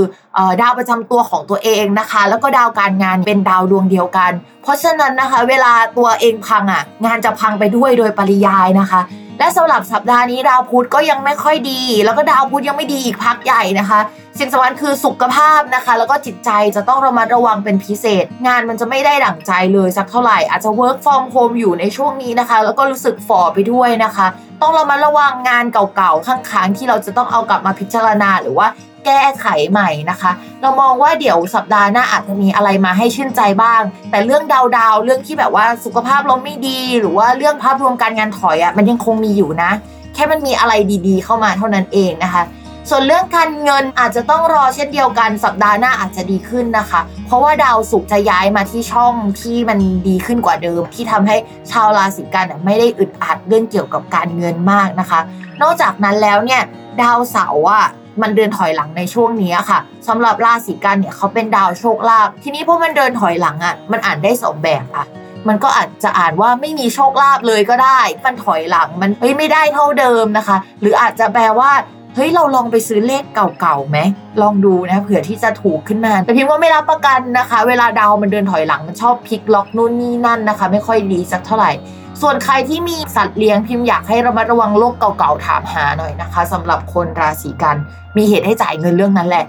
ดาวประจำตัวของตัวเองนะคะ แล้วก็ดาวการงานเป็นดาวดวงเดียวกัน เพราะฉะนั้นนะคะ เวลาตัวเองพังอะ งานจะพังไปด้วยโดยปริยายนะคะ และสำหรับสัปดาห์นี้ดาวพุธก็ยังไม่ค่อยดี แล้วก็ดาวพุธยังไม่ดีอีกพักใหญ่นะคะ สิ่งสำคัญคือสุขภาพนะคะ แล้วก็จิตใจจะต้องระมัดระวังเป็นพิเศษ งานมันจะไม่ได้ดั่งใจเลยสักเท่าไหร่อาจจะ work from home อยู่ในช่วงนี้นะคะ แล้วก็รู้สึกฝ่อไปด้วยนะคะ ต้องระมัดระวังงานเก่าๆข้างๆที่เราจะต้องเอากลับมาพิจารณาหรือว่า แก้ไขใหม่นะคะ เรามองว่าเดี๋ยวสัปดาห์หน้าอาจจะมีอะไรมาให้ชื่นใจบ้าง แต่เรื่องดาวดาวเรื่องที่แบบว่าสุขภาพเราไม่ดี หรือว่าเรื่องภาพรวมการงานถอยอะ่ะมันยังคงมีอยู่นะ แค่มันมีอะไรดีๆ เข้ามาเท่านั้นเองนะคะส่วนเรื่องการเงินอาจจะต้องรอเช่นเดียวกันสัปดาห์หน้าอาจจะดีขึ้นนะคะ เพราะว่าดาวศุกร์จะย้ายมาที่ช่องที่มันดีขึ้นกว่าเดิม ที่ทำให้ชาวราศีกันไม่ได้อึดอัดเรื่องเกี่ยวกับการเงินมากนะคะ นอกจากนั้นแล้วเนี่ยดาวเสาร์อะ มันเดินถอยหลังในช่วงนี้ค่ะสำหรับราศีกันเนี่ยเขาเป็นดาวโชคลาภทีนี้พอมันเดินถอยหลังอะมันอ่านได้สองแบบอะมันก็อาจจะอ่านว่าไม่มีโชคลาภเลยก็ได้ มันถอยหลังมันเฮ้ยไม่ได้เท่าเดิมนะคะ หรืออาจจะแปลว่าเฮ้ยเราลองไปซื้อเลขเก่าๆไหมลองดูนะเผื่อที่จะถูกขึ้นมาแต่พิมพ์ว่าไม่รับประกันนะคะ เวลาดาวมันเดินถอยหลังมันชอบพลิกล็อกนู่นนี่นั่นนะคะ ไม่ค่อยดีสักเท่าไหร่ ส่วนใครที่มีสัตว์เลี้ยงพิมพ์อยากให้ระมัดระวังโรคเก่าๆถามหาหน่อยนะคะสำหรับคนราศีกันมีเหตุให้จ่ายเงินเรื่องนั้นแหละ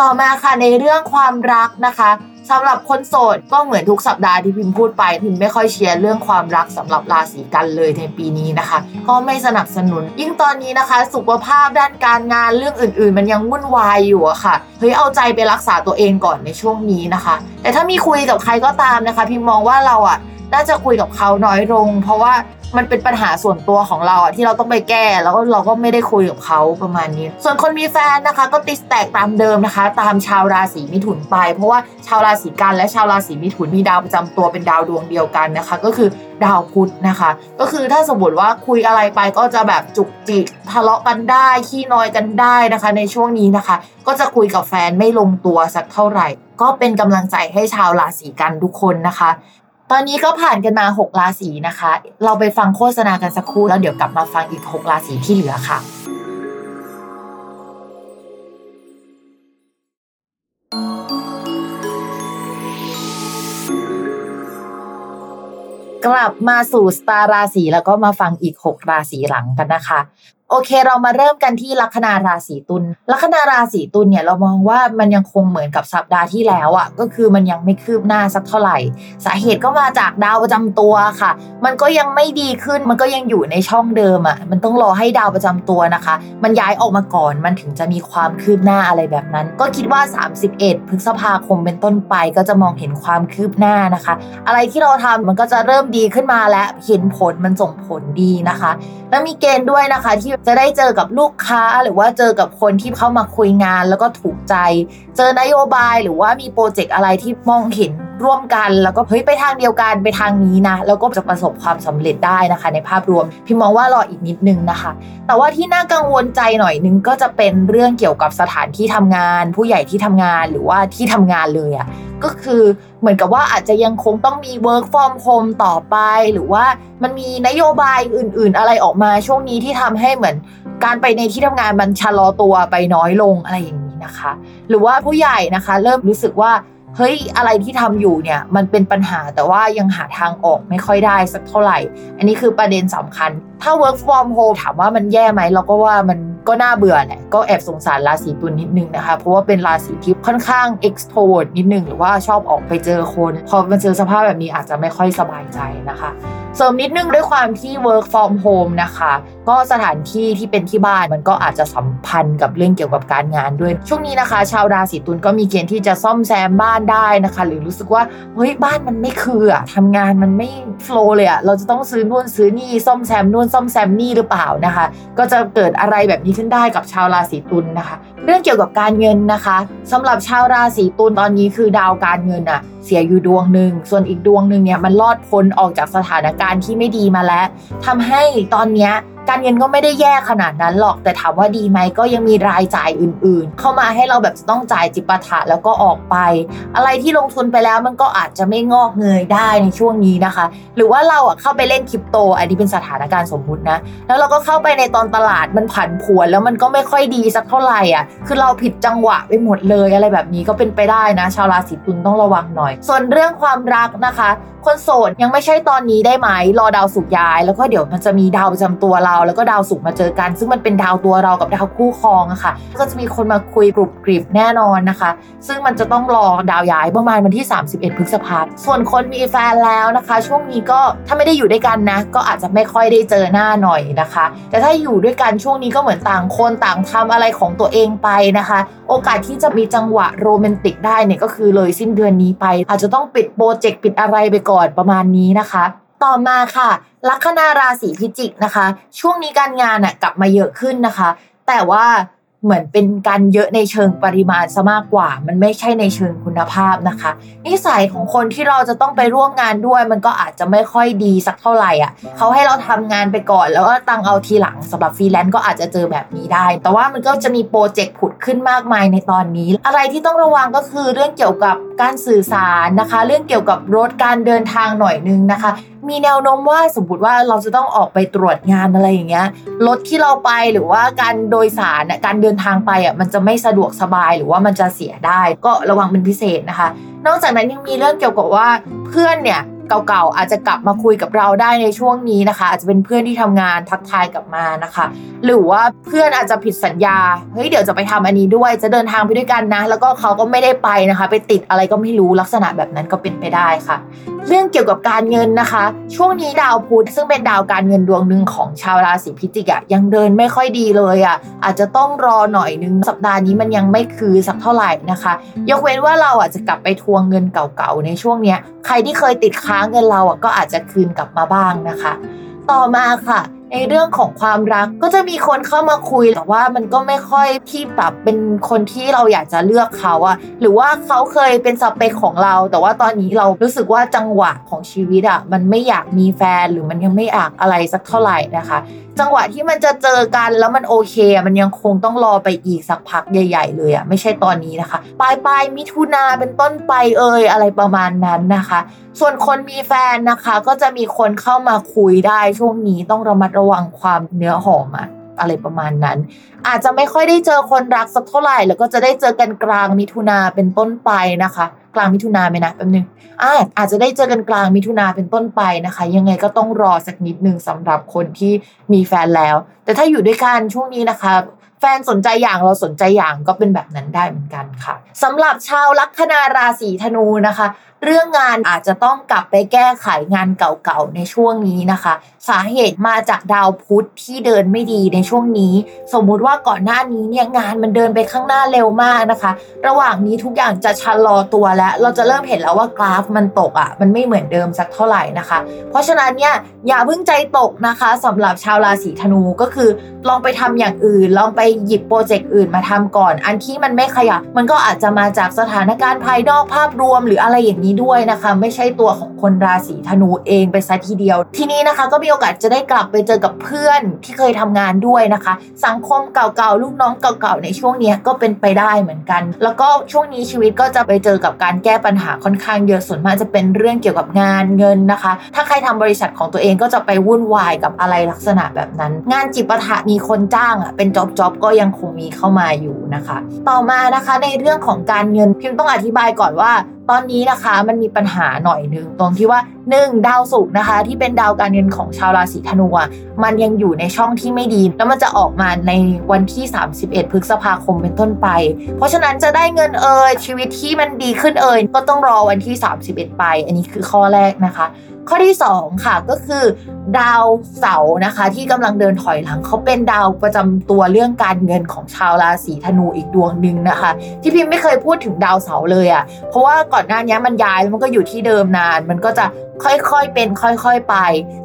ต่อมาค่ะในเรื่องความรักนะคะสำหรับคนโสดก็เหมือนทุกสัปดาห์ที่พิมพ์พูดไป พิมพ์ไม่ค่อยเชียร์เรื่องความรักสำหรับราศีกันเลยในปีนี้นะคะ ก็ไม่สนับสนุน ยิ่งตอนนี้นะคะ สุขภาพด้านการงานเรื่องอื่น ๆ มันยังวุ่นวายอยู่อะค่ะเฮ้ยเอาใจไปรักษาตัวเองก่อนในช่วงนี้นะคะ แต่ถ้ามีคุยกับใครก็ตามนะคะ พิมมองว่าเราอะ น่าจะคุยกับเขาน้อยลง เพราะว่ามันเป็นปัญหาส่วนตัวของเราอะที่เราต้องไปแก้แล้วก็เราก็ไม่ได้คุยกับเขาประมาณนี้ ส่วนคนมีแฟนนะคะ ก็ติดแตกตามเดิมนะคะ ตามชาวราศีมิถุนไป เพราะว่าชาวราศีกันและชาวราศีมิถุนมีดาวประจำตัวเป็นดาวดวงเดียวกันนะคะ ก็คือดาวพุธนะคะ ก็คือถ้าสมมติว่าคุยอะไรไปก็จะแบบจุกจิกทะเลาะกันได้ขี้นอยกันได้นะคะ ในช่วงนี้นะคะ ก็จะคุยกับแฟนไม่ลงตัวสักเท่าไหร่ ก็เป็นกำลังใจให้ชาวราศีกันทุกคนนะคะ ตอนนี้ก็ผ่านกันมา 6 ราศีนะคะ เราไปฟังโฆษณากันสักครู่แล้วเดี๋ยวกลับมาฟังอีก 6 ราศีที่เหลือค่ะ กลับมาสู่สตาร์ราศีแล้วก็มาฟังอีก 6 ราศีหลังกันนะคะ โอเค เรามาเริ่มกันที่ลัคนาราศีตุลลัคนาราศีตุลเนี่ยเรามองว่ามันยังคงเหมือนกับสัปดาห์ที่แล้วอะ่ะก็คือมันยังไม่คืบหน้าสักเท่าไหร่ สาเหตุก็มาจากดาวประจำตัวค่ะ มันก็ยังไม่ดีขึ้นมันก็ยังอยู่ในช่องเดิมอะ่ะมันต้องรอให้ดาวประจำตัวนะคะ มันย้ายออกมาก่อนมันถึงจะมีความคืบหน้าอะไรแบบนั้น ก็คิดว่า 31 พฤษภาคมเป็นต้นไปก็จะมองเห็นความคืบหน้านะคะ อะไรที่เราทำมันก็จะเริ่มดีขึ้นมาและเห็นผลมันส่งผลดีนะคะ แล้วมีเกณฑ์ด้วยนะคะที่จะได้เจอกับลูกค้าหรือว่าเจอกับคนที่เข้ามาคุยงานแล้วก็ถูกใจ เจอนโยบายหรือว่ามีโปรเจกต์อะไรที่มองเห็นร่วมกัน แล้วก็เฮ้ยไปทางเดียวกันไปทางนี้นะแล้วก็จะประสบความสำเร็จได้นะคะ ในภาพรวมพี่มองว่ารออีกนิดนึงนะคะ แต่ว่าที่น่ากังวลใจหน่อยนึงก็จะเป็นเรื่องเกี่ยวกับสถานที่ทำงาน ผู้ใหญ่ที่ทำงานหรือว่าที่ทำงานเลยอะ ก็คือเหมือนกับว่าอาจจะยังคงต้องมี work from home ต่อไป หรือว่ามันมีนโยบายอื่น ๆ อะไรออกมาช่วงนี้ที่ทำให้เหมือนการไปในที่ทำงานมันชะลอตัวไปน้อยลงอะไรอย่างนี้นะคะ หรือว่าผู้ใหญ่นะคะ เริ่มรู้สึกว่าเฮ้ยอะไรที่ทำอยู่เนี่ยมันเป็นปัญหาแต่ว่ายังหาทางออกไม่ค่อยได้สักเท่าไหร่ อันนี้คือประเด็นสำคัญถ้า work from home ถามว่ามันแย่ไหมเราก็ว่ามันก็น่าเบื่อแหละก็แอบสงสารราศีตุลนิดนึงนะคะ เพราะว่าเป็นราศีที่ค่อนข้าง extrovert นิดนึง หรือว่าชอบออกไปเจอคน พอมาเจอสภาพแบบนี้อาจจะไม่ค่อยสบายใจนะคะเสริมนิดนึงด้วยความที่ work from home นะคะ ก็สถานที่ที่เป็นที่บ้านมันก็อาจจะสัมพันธ์กับเรื่องเกี่ยวกับการงานด้วย ช่วงนี้นะคะ ชาวราศีตุลก็มีเกณฑ์ที่จะซ่อมแซมบ้านได้นะคะ หรือรู้สึกว่าเฮ้ยบ้านมันไม่คืออะทำงานมันไม่โฟล์เลยอะเราจะต้องซื้อนู่นซื้อนี่ซ่อมแซมนู่นซ่อมแซมนี่หรือเปล่านะคะ ก็จะเกิดอะไรแบบนี้ขึ้นได้กับชาวราศีตุลนะคะ เรื่องเกี่ยวกับการเงินนะคะสำหรับชาวราศีตุลตอนนี้คือดาวการเงินอะเสียอยู่ดวงหนึ่งส่วนอีกดวงหนึ่งเนี่ยมันรอดพ้นออกจากสถานการณ์ที่ไม่ดีมาแล้วทำให้ตอนเนี้ย การเงินก็ไม่ได้แย่ขนาดนั้นหรอกแต่ถามว่าดีไหมก็ยังมีรายจ่ายอื่น ๆ เข้ามาให้เราแบบจะต้องจ่ายจิปาถะแล้วก็ออกไป อะไรที่ลงทุนไปแล้วมันก็อาจจะไม่งอกเงยได้ในช่วงนี้นะคะ หรือว่าเราอะเข้าไปเล่นคริปโต อันนี้เป็นสถานการณ์สมมุตินะ แล้วเราก็เข้าไปในตอนตลาดมันผันผวนแล้วมันก็ไม่ค่อยดีสักเท่าไหร่อะคือเราผิดจังหวะไปหมดเลยอะไรแบบนี้ก็เป็นไปได้นะ ชาวราศีตุลต้องระวังหน่อย ส่วนเรื่องความรักนะคะ คนโสดยังไม่ใช่ตอนนี้ได้ไหมรอดาวสุกย้าย แล้วก็เดี๋ยวมันจะมีดาวประจำตัวเรา แล้วก็ดาวสุกมาเจอกัน ซึ่งมันเป็นดาวตัวเรากับดาวคู่ครองอะค่ะ ก็จะมีคนมาคุยกรุบกริบแน่นอนนะคะ ซึ่งมันจะต้องรอดาวย้ายประมาณวันที่ 31 พฤษภาคมส่วนคนมีแฟนแล้วนะคะ ช่วงนี้ก็ถ้าไม่ได้อยู่ด้วยกันนะ ก็อาจจะไม่ค่อยได้เจอหน้าหน่อยนะคะ แต่ถ้าอยู่ด้วยกันช่วงนี้ก็เหมือนต่างคนต่างทำอะไรของตัวเองไปนะคะ โอกาสที่จะมีจังหวะโรแมนติกได้เนี่ยก็คือเลยสิ้นเดือนนี้ไป อาจจะต้องปิดโปรเจกต์ปิดอะไรไปก่อนประมาณนี้นะคะ ต่อมาค่ะ ลัคนาราศีพิจิกนะคะ ช่วงนี้การงานน่ะกลับมาเยอะขึ้นนะคะ แต่ว่าเหมือนเป็นการเยอะในเชิงปริมาณซะมากกว่า มันไม่ใช่ในเชิงคุณภาพนะคะ นิสัยของคนที่เราจะต้องไปร่วมงานด้วย มันก็อาจจะไม่ค่อยดีสักเท่าไหร่อะเขาให้เราทำงานไปก่อน แล้วก็ตังเอาทีหลังสำหรับฟรีแลนซ์ก็อาจจะเจอแบบนี้ได้ แต่ว่ามันก็จะมีโปรเจกต์ผุดขึ้นมากมายในตอนนี้ อะไรที่ต้องระวังก็คือเรื่องเกี่ยวกับ การสื่อสารนะคะ เรื่องเกี่ยวกับรถการเดินทางหน่อยนึงนะคะ มีแนวโน้มว่าสมมติว่าเราจะต้องออกไปตรวจงานอะไรอย่างเงี้ยรถที่เราไปหรือว่าการโดยสารนะการเดินทางไปอะมันจะไม่สะดวกสบายหรือว่ามันจะเสียได้ ก็ระวังเป็นพิเศษนะคะ นอกจากนั้นยังมีเรื่องเกี่ยวกับว่าเพื่อนเนี่ย เก่าๆอาจจะกลับมาคุยกับเราได้ในช่วงนี้นะคะ อาจจะเป็นเพื่อนที่ทำงานทักทายกลับมานะคะ หรือว่าเพื่อนอาจจะผิดสัญญาเฮ้ยเดี๋ยวจะไปทำอันนี้ด้วย จะเดินทางไปด้วยกันนะ แล้วก็เขาก็ไม่ได้ไปนะคะ ไปติดอะไรก็ไม่รู้ลักษณะแบบนั้นก็เป็นไปได้ค่ะ เรื่องเกี่ยวกับการเงินนะคะ ช่วงนี้ดาวพุธซึ่งเป็นดาวการเงินดวงหนึ่งของชาวราศีพิจิกอะยังเดินไม่ค่อยดีเลยอะอาจจะต้องรอหน่อยนึงสัปดาห์นี้มันยังไม่คือสักเท่าไหร่นะคะ ยกเว้นว่าเราอาจจะกลับไปทวงเงินเก่าๆในช่วงเนี้ยใครที่เคยติดค้างเงินเราอะก็อาจจะคืนกลับมาบ้างนะคะ ต่อมาค่ะ ในเรื่องของความรักก็จะมีคนเข้ามาคุยแต่ว่ามันก็ไม่ค่อยที่แบบเป็นคนที่เราอยากจะเลือกเขาอะหรือว่าเขาเคยเป็นสเปคของเรา แต่ว่าตอนนี้เรารู้สึกว่าจังหวะของชีวิตอะมันไม่อยากมีแฟนหรือมันยังไม่อยากอะไรสักเท่าไหร่นะคะ จังหวะที่มันจะเจอกันแล้วมันโอเค มันยังคงต้องรอไปอีกสักพักใหญ่ ๆ เลยอะไม่ใช่ตอนนี้นะคะ ปลายปลายมิถุนาเป็นต้นไปเอ่ยอะไรประมาณนั้นนะคะ ส่วนคนมีแฟนนะคะ ก็จะมีคนเข้ามาคุยได้ช่วงนี้ต้องระมัดระวังความเนื้อหอมอะ อะไรประมาณนั้น อาจจะไม่ค่อยได้เจอคนรักสักเท่าไหร่ แล้วก็จะได้เจอกันกลางมิถุนาเป็นต้นไปนะคะ กลางมิถุนาไหมนะแป๊บนึงอาอาจจะได้เจอกันกลางมิถุนาเป็นต้นไปนะคะ ยังไงก็ต้องรอสักนิดนึงสำหรับคนที่มีแฟนแล้ว แต่ถ้าอยู่ด้วยกันช่วงนี้นะคะแฟนสนใจอย่างเราสนใจอย่างก็เป็นแบบนั้นได้เหมือนกันค่ะสำหรับชาวลัคนาราศีธนูนะคะเรื่องงานอาจจะต้องกลับไปแก้ไขงานเก่าๆในช่วงนี้นะคะ สาเหตุมาจากดาวพุธที่เดินไม่ดีในช่วงนี้ สมมุติว่าก่อนหน้านี้เนี่ยงานมันเดินไปข้างหน้าเร็วมากนะคะ ระหว่างนี้ทุกอย่างจะชะลอตัวแล้ว เราจะเริ่มเห็นแล้วว่ากราฟมันตกอะมันไม่เหมือนเดิมสักเท่าไหร่นะคะ เพราะฉะนั้นเนี่ยอย่าเพิ่งใจตกนะคะสำหรับชาวราศีธนูก็คือ ลองไปทำอย่างอื่น ลองไปหยิบโปรเจกต์อื่นมาทำก่อน อันที่มันไม่ขยับมันก็อาจจะมาจากสถานการณ์ภายนอกภาพรวมหรืออะไรอย่างนี้ด้วยนะคะ ไม่ใช่ตัวของคนราศีธนูเองไปซะทีเดียว ทีนี้นะคะก็มีโอกาสจะได้กลับไปเจอกับเพื่อนที่เคยทำงานด้วยนะคะ สังคมเก่าๆลูกน้องเก่าๆในช่วงนี้ก็เป็นไปได้เหมือนกัน แล้วก็ช่วงนี้ชีวิตก็จะไปเจอกับการแก้ปัญหาค่อนข้างเยอะส่วนมากจะเป็นเรื่องเกี่ยวกับงานเงินนะคะ ถ้าใครทำบริษัทของตัวเองก็จะไปวุ่นวายกับอะไรลักษณะแบบนั้น งานจิปาถะมีคนจ้างอะเป็นจ็อบจ็อบก็ยังคงมีเข้ามาอยู่นะคะ ต่อมานะคะในเรื่องของการเงินพิมพ์ต้องอธิบายก่อนว่า ตอนนี้นะคะมันมีปัญหาหน่อยหนึ่งตรงที่ว่า 1. ดาวศุกร์นะคะ ที่เป็นดาวการเงินของชาวราศีธนูมันยังอยู่ในช่องที่ไม่ดี แล้วมันจะออกมาในวันที่ 31 พฤษภาคมเป็นต้นไป เพราะฉะนั้นจะได้เงินเอ่ยชีวิตที่มันดีขึ้นเอ่ยก็ต้องรอวันที่ 31 ไป อันนี้คือข้อแรกนะคะ ข้อที่ 2 ค่ะก็คือ ดาวเสาร์นะคะ ที่กำลังเดินถอยหลังเขาเป็นดาวประจำตัวเรื่องการเงินของชาวราศีธนูอีกดวงหนึ่งนะคะ ที่พิมไม่เคยพูดถึงดาวเสาร์เลยอะ่ะเพราะว่าก่อนหน้านี้มันย้ายแล้วมันก็อยู่ที่เดิมนาน มันก็จะ ค่อยๆเป็นค่อยๆไป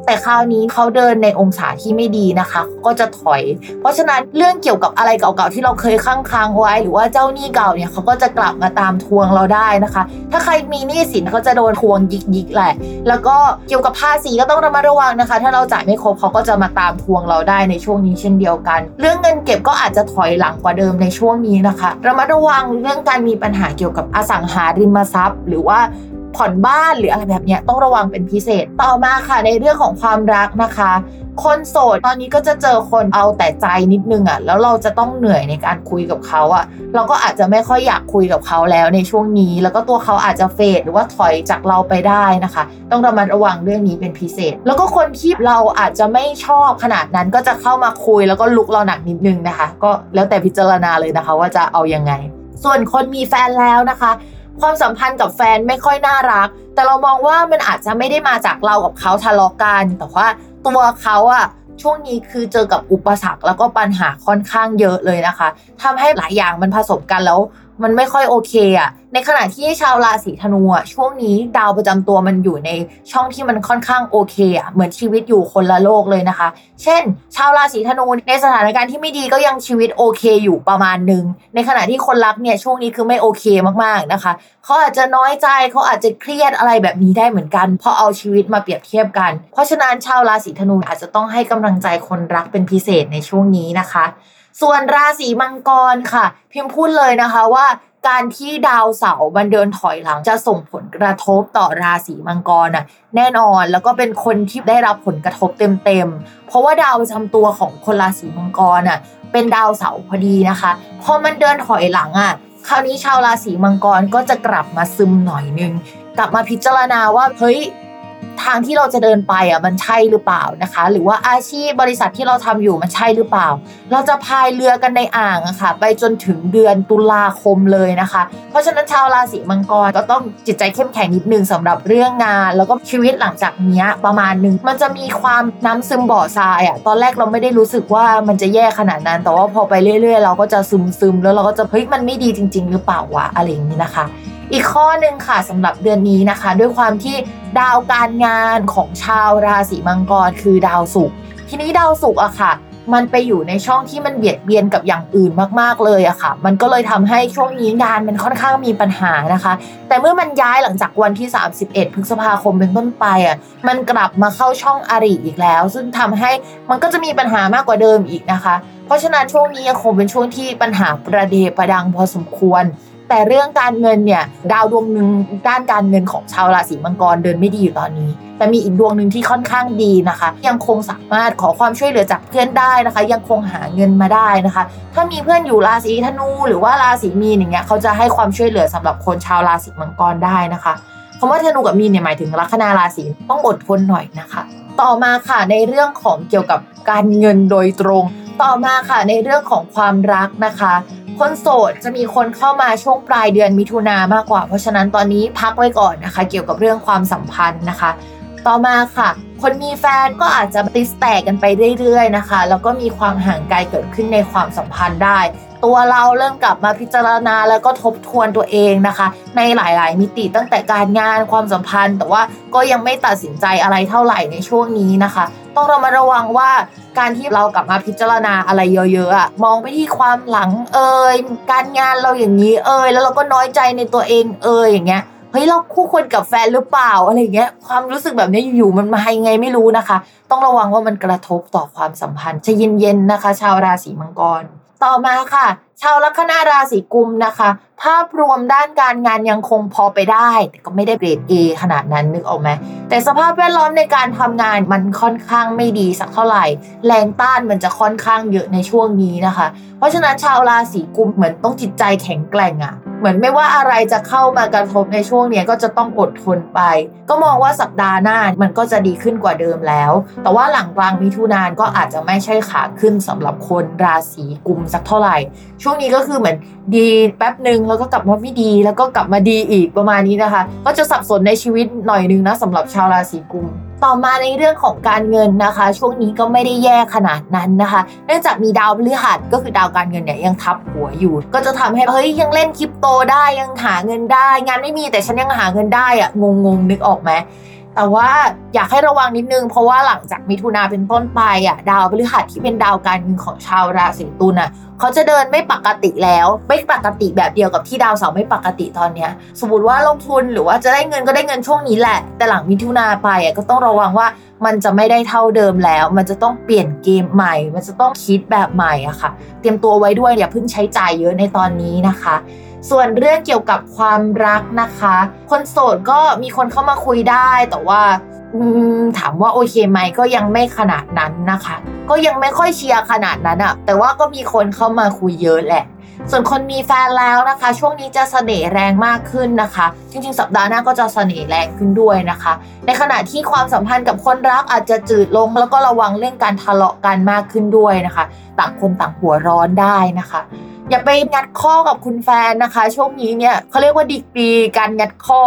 แต่คราวนี้เขาเดินในองศาที่ไม่ดีนะคะ ก็จะถอย เพราะฉะนั้นเรื่องเกี่ยวกับอะไรเก่าๆที่เราเคยค้างค้างๆไว้ หรือว่าเจ้าหนี้เก่าเนี่ยเขาก็จะกลับมาตามทวงเราได้นะคะ ถ้าใครมีหนี้สินเขาจะโดนทวงยิกๆแหละ แล้วก็เกี่ยวกับภาษีก็ต้องระมัดระวังนะคะ ถ้าเราจ่ายไม่ครบเขาก็จะมาตามทวงเราได้ในช่วงนี้เช่นเดียวกัน เรื่องเงินเก็บก็อาจจะถอยหลังกว่าเดิมในช่วงนี้นะคะระมัดระวังเรื่องการมีปัญหาเกี่ยวกับอสังหาริมทรัพย์ หรือว่า ผ่อนบ้านหรืออะไรแบบเนี้ยต้องระวังเป็นพิเศษ ต่อมาค่ะในเรื่องของความรักนะคะ คนโสดตอนนี้ก็จะเจอคนเอาแต่ใจนิดนึงอะ่ะแล้วเราจะต้องเหนื่อยในการคุยกับเขาอะ่ะ เราก็อาจจะไม่ค่อยอยากคุยกับเขาแล้วในช่วงนี้ แล้วก็ตัวเขาอาจจะเฟดหรือว่าถอยจากเราไปได้นะคะ ต้องระมัดระวังเรื่องนี้เป็นพิเศษ แล้วก็คนที่เราอาจจะไม่ชอบขนาดนั้นก็จะเข้ามาคุยแล้วก็ลุกเราหนักนิดนึงนะคะ ก็แล้วแต่พิจารณาเลยนะคะ ว่าจะเอายังไง ส่วนคนมีแฟนแล้วนะคะ ความสัมพันธ์กับแฟนไม่ค่อยน่ารัก แต่เรามองว่ามันอาจจะไม่ได้มาจากเรากับเขาทะเลาะกัน แต่ว่าตัวเขาอะช่วงนี้คือเจอกับอุปสรรคแล้วก็ปัญหาค่อนข้างเยอะเลยนะคะทำให้หลายอย่างมันผสมกันแล้ว มันไม่ค่อยโอเคอะในขณะที่ชาวราศีธนูอะช่วงนี้ดาวประจำตัวมันอยู่ในช่องที่มันค่อนข้างโอเคอะเหมือนชีวิตอยู่คนละโลกเลยนะคะ เช่น ชาวราศีธนูในสถานการณ์ที่ไม่ดีก็ยังชีวิตโอเคอยู่ประมาณหนึ่งในขณะที่คนรักเนี่ยช่วงนี้คือไม่โอเคมากๆนะคะเขาอาจจะน้อยใจเขาอาจจะเครียดอะไรแบบนี้ได้เหมือนกันพอเอาชีวิตมาเปรียบเทียบกัน เพราะฉะนั้นชาวราศีธนูอาจจะต้องให้กำลังใจคนรักเป็นพิเศษในช่วงนี้นะคะ ส่วนราศีมังกรค่ะ พิมพ์พูดเลยนะคะว่าการที่ดาวเสาร์มันเดินถอยหลังจะส่งผลกระทบต่อราศีมังกรน่ะแน่นอนแล้วก็เป็นคนที่ได้รับผลกระทบเต็มๆ เพราะว่าดาวประจำตัวของคนราศีมังกรน่ะเป็นดาวเสาร์พอดีนะคะพอมันเดินถอยหลังอะคราวนี้ชาวราศีมังกรก็จะกลับมาซึมหน่อยนึง กลับมาพิจารณาว่าเฮ้ย ทางที่เราจะเดินไปอะมันใช่หรือเปล่านะคะ หรือว่าอาชีพบริษัทที่เราทำอยู่มันใช่หรือเปล่า เราจะพายเรือกันในอ่างอะค่ะ ไปจนถึงเดือนตุลาคมเลยนะคะ เพราะฉะนั้นชาวราศีมังกรก็ต้องจิตใจเข้มแข็งนิดนึงสำหรับเรื่องงาน แล้วก็ชีวิตหลังจากนี้ประมาณนึงมันจะมีความน้ำซึมบ่อทรายอะตอนแรกเราไม่ได้รู้สึกว่ามันจะแย่ขนาดนั้น แต่ว่าพอไปเรื่อย ๆ เราก็จะซึมซึมแล้วเราก็จะเฮ้ยมันไม่ดีจริง ๆ หรือเปล่าวะอะไรอย่างนี้นะคะอีกข้อหนึ่งค่ะสำหรับเดือนนี้นะคะ ด้วยความที่ดาวการงานของชาวราศีมังกรคือดาวศุกร์ทีนี้ดาวศุกร์อะค่ะ มันไปอยู่ในช่องที่มันเบียดเบียนกับอย่างอื่นมากๆเลยอะค่ะ มันก็เลยทำให้ช่วงนี้งานมันค่อนข้างมีปัญหานะคะ แต่เมื่อมันย้ายหลังจากวันที่ 31 พฤษภาคมเป็นต้นไปอะมันกลับมาเข้าช่องอริอีกแล้ว ซึ่งทำให้มันก็จะมีปัญหามากกว่าเดิมอีกนะคะ เพราะฉะนั้นช่วงนี้ยังคงเป็นช่วงที่ปัญหาประเดประดังพอสมควร แต่เรื่องการเงินเนี่ยดาวดวงหนึ่งด้านการเงินของชาวราศีมังกรเดินไม่ดีอยู่ตอนนี้ แต่มีอีกดวงหนึ่งที่ค่อนข้างดีนะคะ ยังคงสามารถขอความช่วยเหลือจากเพื่อนได้นะคะ ยังคงหาเงินมาได้นะคะ ถ้ามีเพื่อนอยู่ราศีธนูหรือว่าราศีมีนอย่างเงี้ยเขาจะให้ความช่วยเหลือสำหรับคนชาวราศีมังกรได้นะคะคำว่าธนูกับมีนเนี่ยหมายถึงลัคนาราศีต้องอดทนหน่อยนะคะ ต่อมาค่ะในเรื่องของเกี่ยวกับการเงินโดยตรง ต่อมาค่ะในเรื่องของความรักนะคะ คนโสดจะมีคนเข้ามาช่วงปลายเดือนมิถุนามากกว่า เพราะฉะนั้นตอนนี้พักไว้ก่อนนะคะ เกี่ยวกับเรื่องความสัมพันธ์นะคะ ต่อมาค่ะ คนมีแฟนก็อาจจะติสแตกกันไปเรื่อยๆนะคะ แล้วก็มีความห่างไกลเกิดขึ้นในความสัมพันธ์ได้ ตัวเราเริ่มกลับมาพิจารณาแล้วก็ทบทวนตัวเองนะคะ ในหลาย ๆ มิติตั้งแต่การงานความสัมพันธ์ แต่ว่าก็ยังไม่ตัดสินใจอะไรเท่าไหร่ในช่วงนี้นะคะ ต้องเรามาระวังว่าการที่เรากลับมาพิจารณาอะไรเยอะๆอะมองไปที่ความหลังเอ่ยการงานเราอย่างนี้เอ่ยแล้วเราก็น้อยใจในตัวเองเอ่ยอย่างเงี้ยเฮ้ยเราคู่ควรกับแฟนหรือเปล่าอะไรเงี้ยความรู้สึกแบบนี้อยู่ๆมันมายังไงไม่รู้นะคะ ต้องระวังว่ามันกระทบต่อความสัมพันธ์ใจะเย็นๆนะคะ ชาวราศีมังกร ต่อมาค่ะ ชาวลัคนาราศีกุมนะคะ ภาพรวมด้านการงานยังคงพอไปได้ แต่ก็ไม่ได้เกรด A ขนาดนั้นนึกออกไหมแต่สภาพแวดล้อมในการทำงานมันค่อนข้างไม่ดีสักเท่าไหร่ แรงต้านมันจะค่อนข้างเยอะในช่วงนี้นะคะ เพราะฉะนั้นชาวราศีกุมเหมือนต้องจิตใจแข็งแกร่งอะ่ะ เหมือนไม่ว่าอะไรจะเข้ามากระทบในช่วงเนี้ยก็จะต้องอดทนไป ก็มองว่าสัปดาห์หน้ามันก็จะดีขึ้นกว่าเดิมแล้ว แต่ว่าหลังกลางมิถุนานก็อาจจะไม่ใช่ขาขึ้นสำหรับคนราศีกุมสักเท่าไหร่ ช่วงนี้ก็คือเหมือนดีแป๊บหนึ่งแล้วก็กลับมาไม่ดี แล้วก็กลับมาดีอีกประมาณนี้นะคะ ก็จะสับสนในชีวิตหน่อยนึงนะสำหรับชาวราศีกุม ต่อมาในเรื่องของการเงินนะคะ ช่วงนี้ก็ไม่ได้แย่ขนาดนั้นนะคะ เนื่องจากมีดาวพฤหัสก็คือดาวการเงินเนี่ยยังทับหัวอยู่ ก็จะทำให้เฮ้ยยังเล่นคริปโตได้ยังหาเงินได้ งานไม่มีแต่ฉันยังหาเงินได้อะงงงนึกออกไหม แต่ว่าอยากให้ระวังนิดนึง เพราะว่าหลังจากมิถุนาเป็นต้นไปอะดาวพฤหัสที่เป็นดาวการเงินของชาวราศีตุลอะเขาจะเดินไม่ปกติแล้ว ไม่ปกติแบบเดียวกับที่ดาวเสาร์ไม่ปกติตอนเนี้ย สมมติว่าลงทุนหรือว่าจะได้เงินก็ได้เงินช่วงนี้แหละ แต่หลังมิถุนาไปอะก็ต้องระวังว่ามันจะไม่ได้เท่าเดิมแล้ว มันจะต้องเปลี่ยนเกมใหม่ มันจะต้องคิดแบบใหม่อะค่ะ เตรียมตัวไว้ด้วยอย่าเพิ่งใช้จ่ายเยอะในตอนนี้นะคะ ส่วนเรื่องเกี่ยวกับความรักนะคะ คนโสดก็มีคนเข้ามาคุยได้แต่ว่า ถามว่าโอเคไหมก็ยังไม่ขนาดนั้นนะคะ ก็ยังไม่ค่อยเชียร์ขนาดนั้นอะแต่ว่าก็มีคนเข้ามาคุยเยอะแหละ ส่วนคนมีแฟนแล้วนะคะ ช่วงนี้จะเสน่ห์แรงมากขึ้นนะคะ จริงๆ สัปดาห์หน้าก็จะเสน่ห์แรงขึ้นด้วยนะคะ ในขณะที่ความสัมพันธ์กับคนรักอาจจะจืดลง แล้วก็ระวังเรื่องการทะเลาะกันมากขึ้นด้วยนะคะ ต่างคนต่างหัวร้อนได้นะคะอย่าไปงัดข้อกับคุณแฟนนะคะ ช่วงนี้เนี่ยเขาเรียกว่าดีกรีการงัดข้อ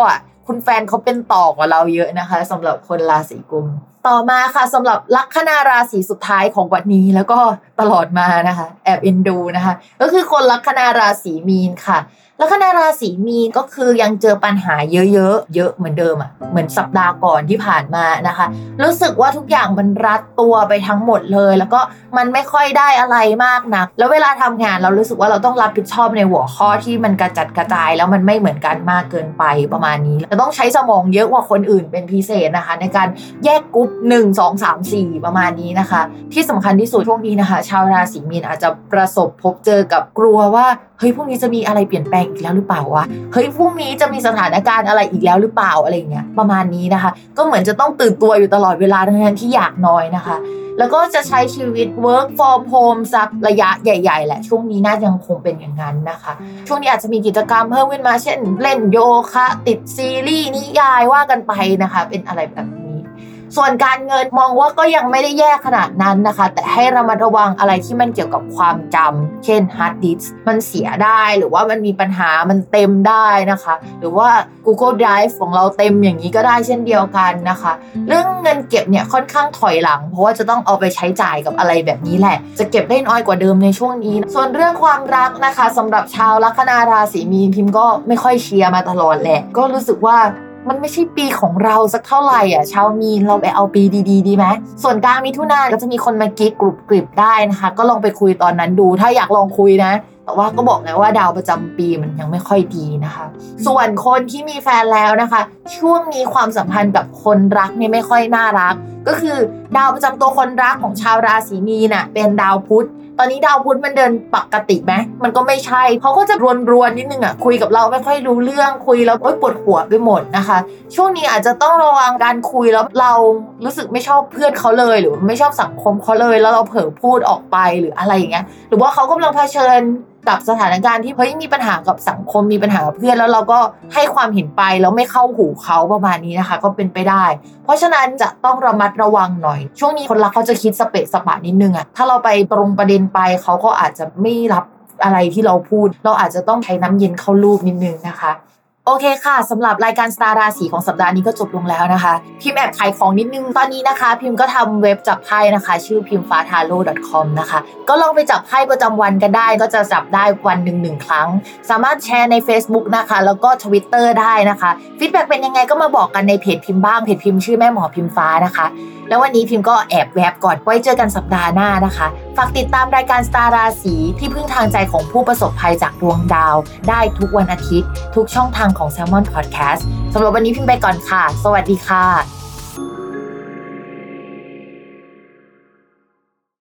คุณแฟนเขาเป็นต่อกว่าเราเยอะนะคะสำหรับคนราศีกุม ต่อมาค่ะสำหรับลัคนาราศีสุดท้ายของวันนี้แล้วก็ตลอดมานะคะ แอบเอ็นดูนะคะ ก็คือคนลัคนาราศีมีนค่ะ แลัคนาราศีมีนก็คือยังเจอปัญหาเยอะๆ เยอะเหมือนเดิมอะ่ะ เหมือนสัปดาห์ก่อนที่ผ่านมานะคะ รู้สึกว่าทุกอย่างมันรัดตัวไปทั้งหมดเลย แล้วก็มันไม่ค่อยได้อะไรมากนัก แล้วเวลาทำงานเรารู้สึกว่าเราต้องรับผิดชอบในหัวข้อที่มันกระจัดกระจาย แล้วมันไม่เหมือนกันมากเกินไปประมาณนี้เราต้องใช้สมองเยอะกว่าคนอื่นเป็นพิเศษนะคะ ในการแยกกรุ๊ป1 2 3 4ประมาณนี้นะคะ ที่สำคัญที่สุดช่วงนี้นะคะ ชาวราศีมีนอาจจะประสบพบเจอกับกลัวว่าเฮ้ยพรุ่งนี้จะมีอะไรเปลี่ยนแปลงอีกแล้วหรือเปล่าวะเฮ้ยพรุ่งนี้จะมีสถานการณ์อะไรอีกแล้วหรือเปล่าอะไรเงี้ยประมาณนี้นะคะ ก็เหมือนจะต้องตื่นตัวอยู่ตลอดเวลาทั้งที่อยากนอนนะคะ แล้วก็จะใช้ชีวิต work from home สักระยะใหญ่ ๆ แหละ ช่วงนี้น่าจะยังคงเป็นอย่างนั้นนะคะ ช่วงนี้อาจจะมีกิจกรรมเพิ่มขึ้นมา เช่น เล่นโยคะ ติดซีรีส์นิยายว่ากันไปนะคะ เป็นอะไรแบบนี้ ส่วนการเงินมองว่าก็ยังไม่ได้แย่ขนาดนั้นนะคะ แต่ให้ระมัดระวังอะไรที่มันเกี่ยวกับความจำเช่น hard disk มันเสียได้หรือว่ามันมีปัญหามันเต็มได้นะคะ หรือว่า Google Drive ของเราเต็มอย่างนี้ก็ได้เช่นเดียวกันนะคะ เรื่องเงินเก็บเนี่ยค่อนข้างถอยหลัง เพราะว่าจะต้องเอาไปใช้จ่ายกับอะไรแบบนี้แหละ จะเก็บได้น้อยกว่าเดิมในช่วงนี้ ส่วนเรื่องความรักนะคะสำหรับชาวลัคนาราศีมีนพิมพ์ก็ไม่ค่อยเชียร์มาตลอดแหละ ก็รู้สึกว่า มันไม่ใช่ปีของเราสักเท่าไหร่อะชาวมีนเราไปเอาปีดีๆดีไหมส่วนกลางมิถุนายนก็จะมีคนมากิ๊กกรุบกริบได้นะคะ ก็ลองไปคุยตอนนั้นดู ถ้าอยากลองคุยนะ แต่ว่าก็บอกแล้วว่าดาวประจำปีมันยังไม่ค่อยดีนะคะ ส่วนคนที่มีแฟนแล้วนะคะ ช่วงนี้ความสัมพันธ์กับคนรักเนี่ยไม่ค่อยน่ารัก ก็คือดาวประจำตัวคนรักของชาวราศีมีนน่ะเป็นดาวพุธ ตอนนี้ดาวพุธมันเดินปกติไหมมันก็ไม่ใช่เขาก็จะรวนๆนิดนึงอะคุยกับเราไม่ค่อยรู้เรื่องคุยแล้วโอ๊ยปวดหัวไปหมดนะคะ ช่วงนี้อาจจะต้องระวังการคุยแล้วเรารู้สึกไม่ชอบเพื่อนเขาเลย หรือไม่ชอบสังคมเขาเลยแล้วเราเผลอพูดออกไปหรืออะไรอย่างเงี้ยหรือว่าเขากำลังเผชิญกับสถานการณ์ที่เฮ้ยมีปัญหากับสังคมมีปัญหากับเพื่อนแล้วเราก็ให้ความเห็นไปแล้วไม่เข้าหูเขาประมาณนี้นะคะ ก็เป็นไปได้ เพราะฉะนั้นจะต้องระมัดระวังหน่อย ช่วงนี้คนรักเขาจะคิดสเปะสปะนิดนึงอะถ้าเราไปตรงประเด็นไปเขาก็อาจจะไม่รับอะไรที่เราพูด เราอาจจะต้องใช้น้ำเย็นเข้ารูปนิดนึงนะคะ โอเคค่ะสำหรับรายการสตาร์ราศีของสัปดาห์นี้ก็จบลงแล้วนะคะ พิมพ์แอบขายของนิดนึงตอนนี้นะคะ พิมพ์ก็ทำเว็บจับไพ่นะคะ ชื่อพิมฟ้าทาโร่ .com นะคะ ก็ลองไปจับไพ่ประจำวันกันได้ ก็จะจับได้วันหนึ่งหนึ่งครั้ง สามารถแชร์ใน Facebook นะคะ แล้วก็ Twitter ได้นะคะ feedback เป็นยังไงก็มาบอกกันในเพจพิมพ์บ้างเพจพิมพ์ชื่อแม่หมอพิมฟ้านะคะ แล้ววันนี้พิมพ์ก็แอบแวบก่อนไว้เจอกันสัปดาห์หน้านะคะฝากติดตามรายการสตาร์ราศีที่พึ่งทางใจของผู้ประสบภัยจากดวงดาว ได้ทุกวันอาทิตย์ ทุกช่องทางของ Salmon Podcast สำหรับวันนี้พิมพ์ไปก่อนค่ะ สวัสดีค่ะ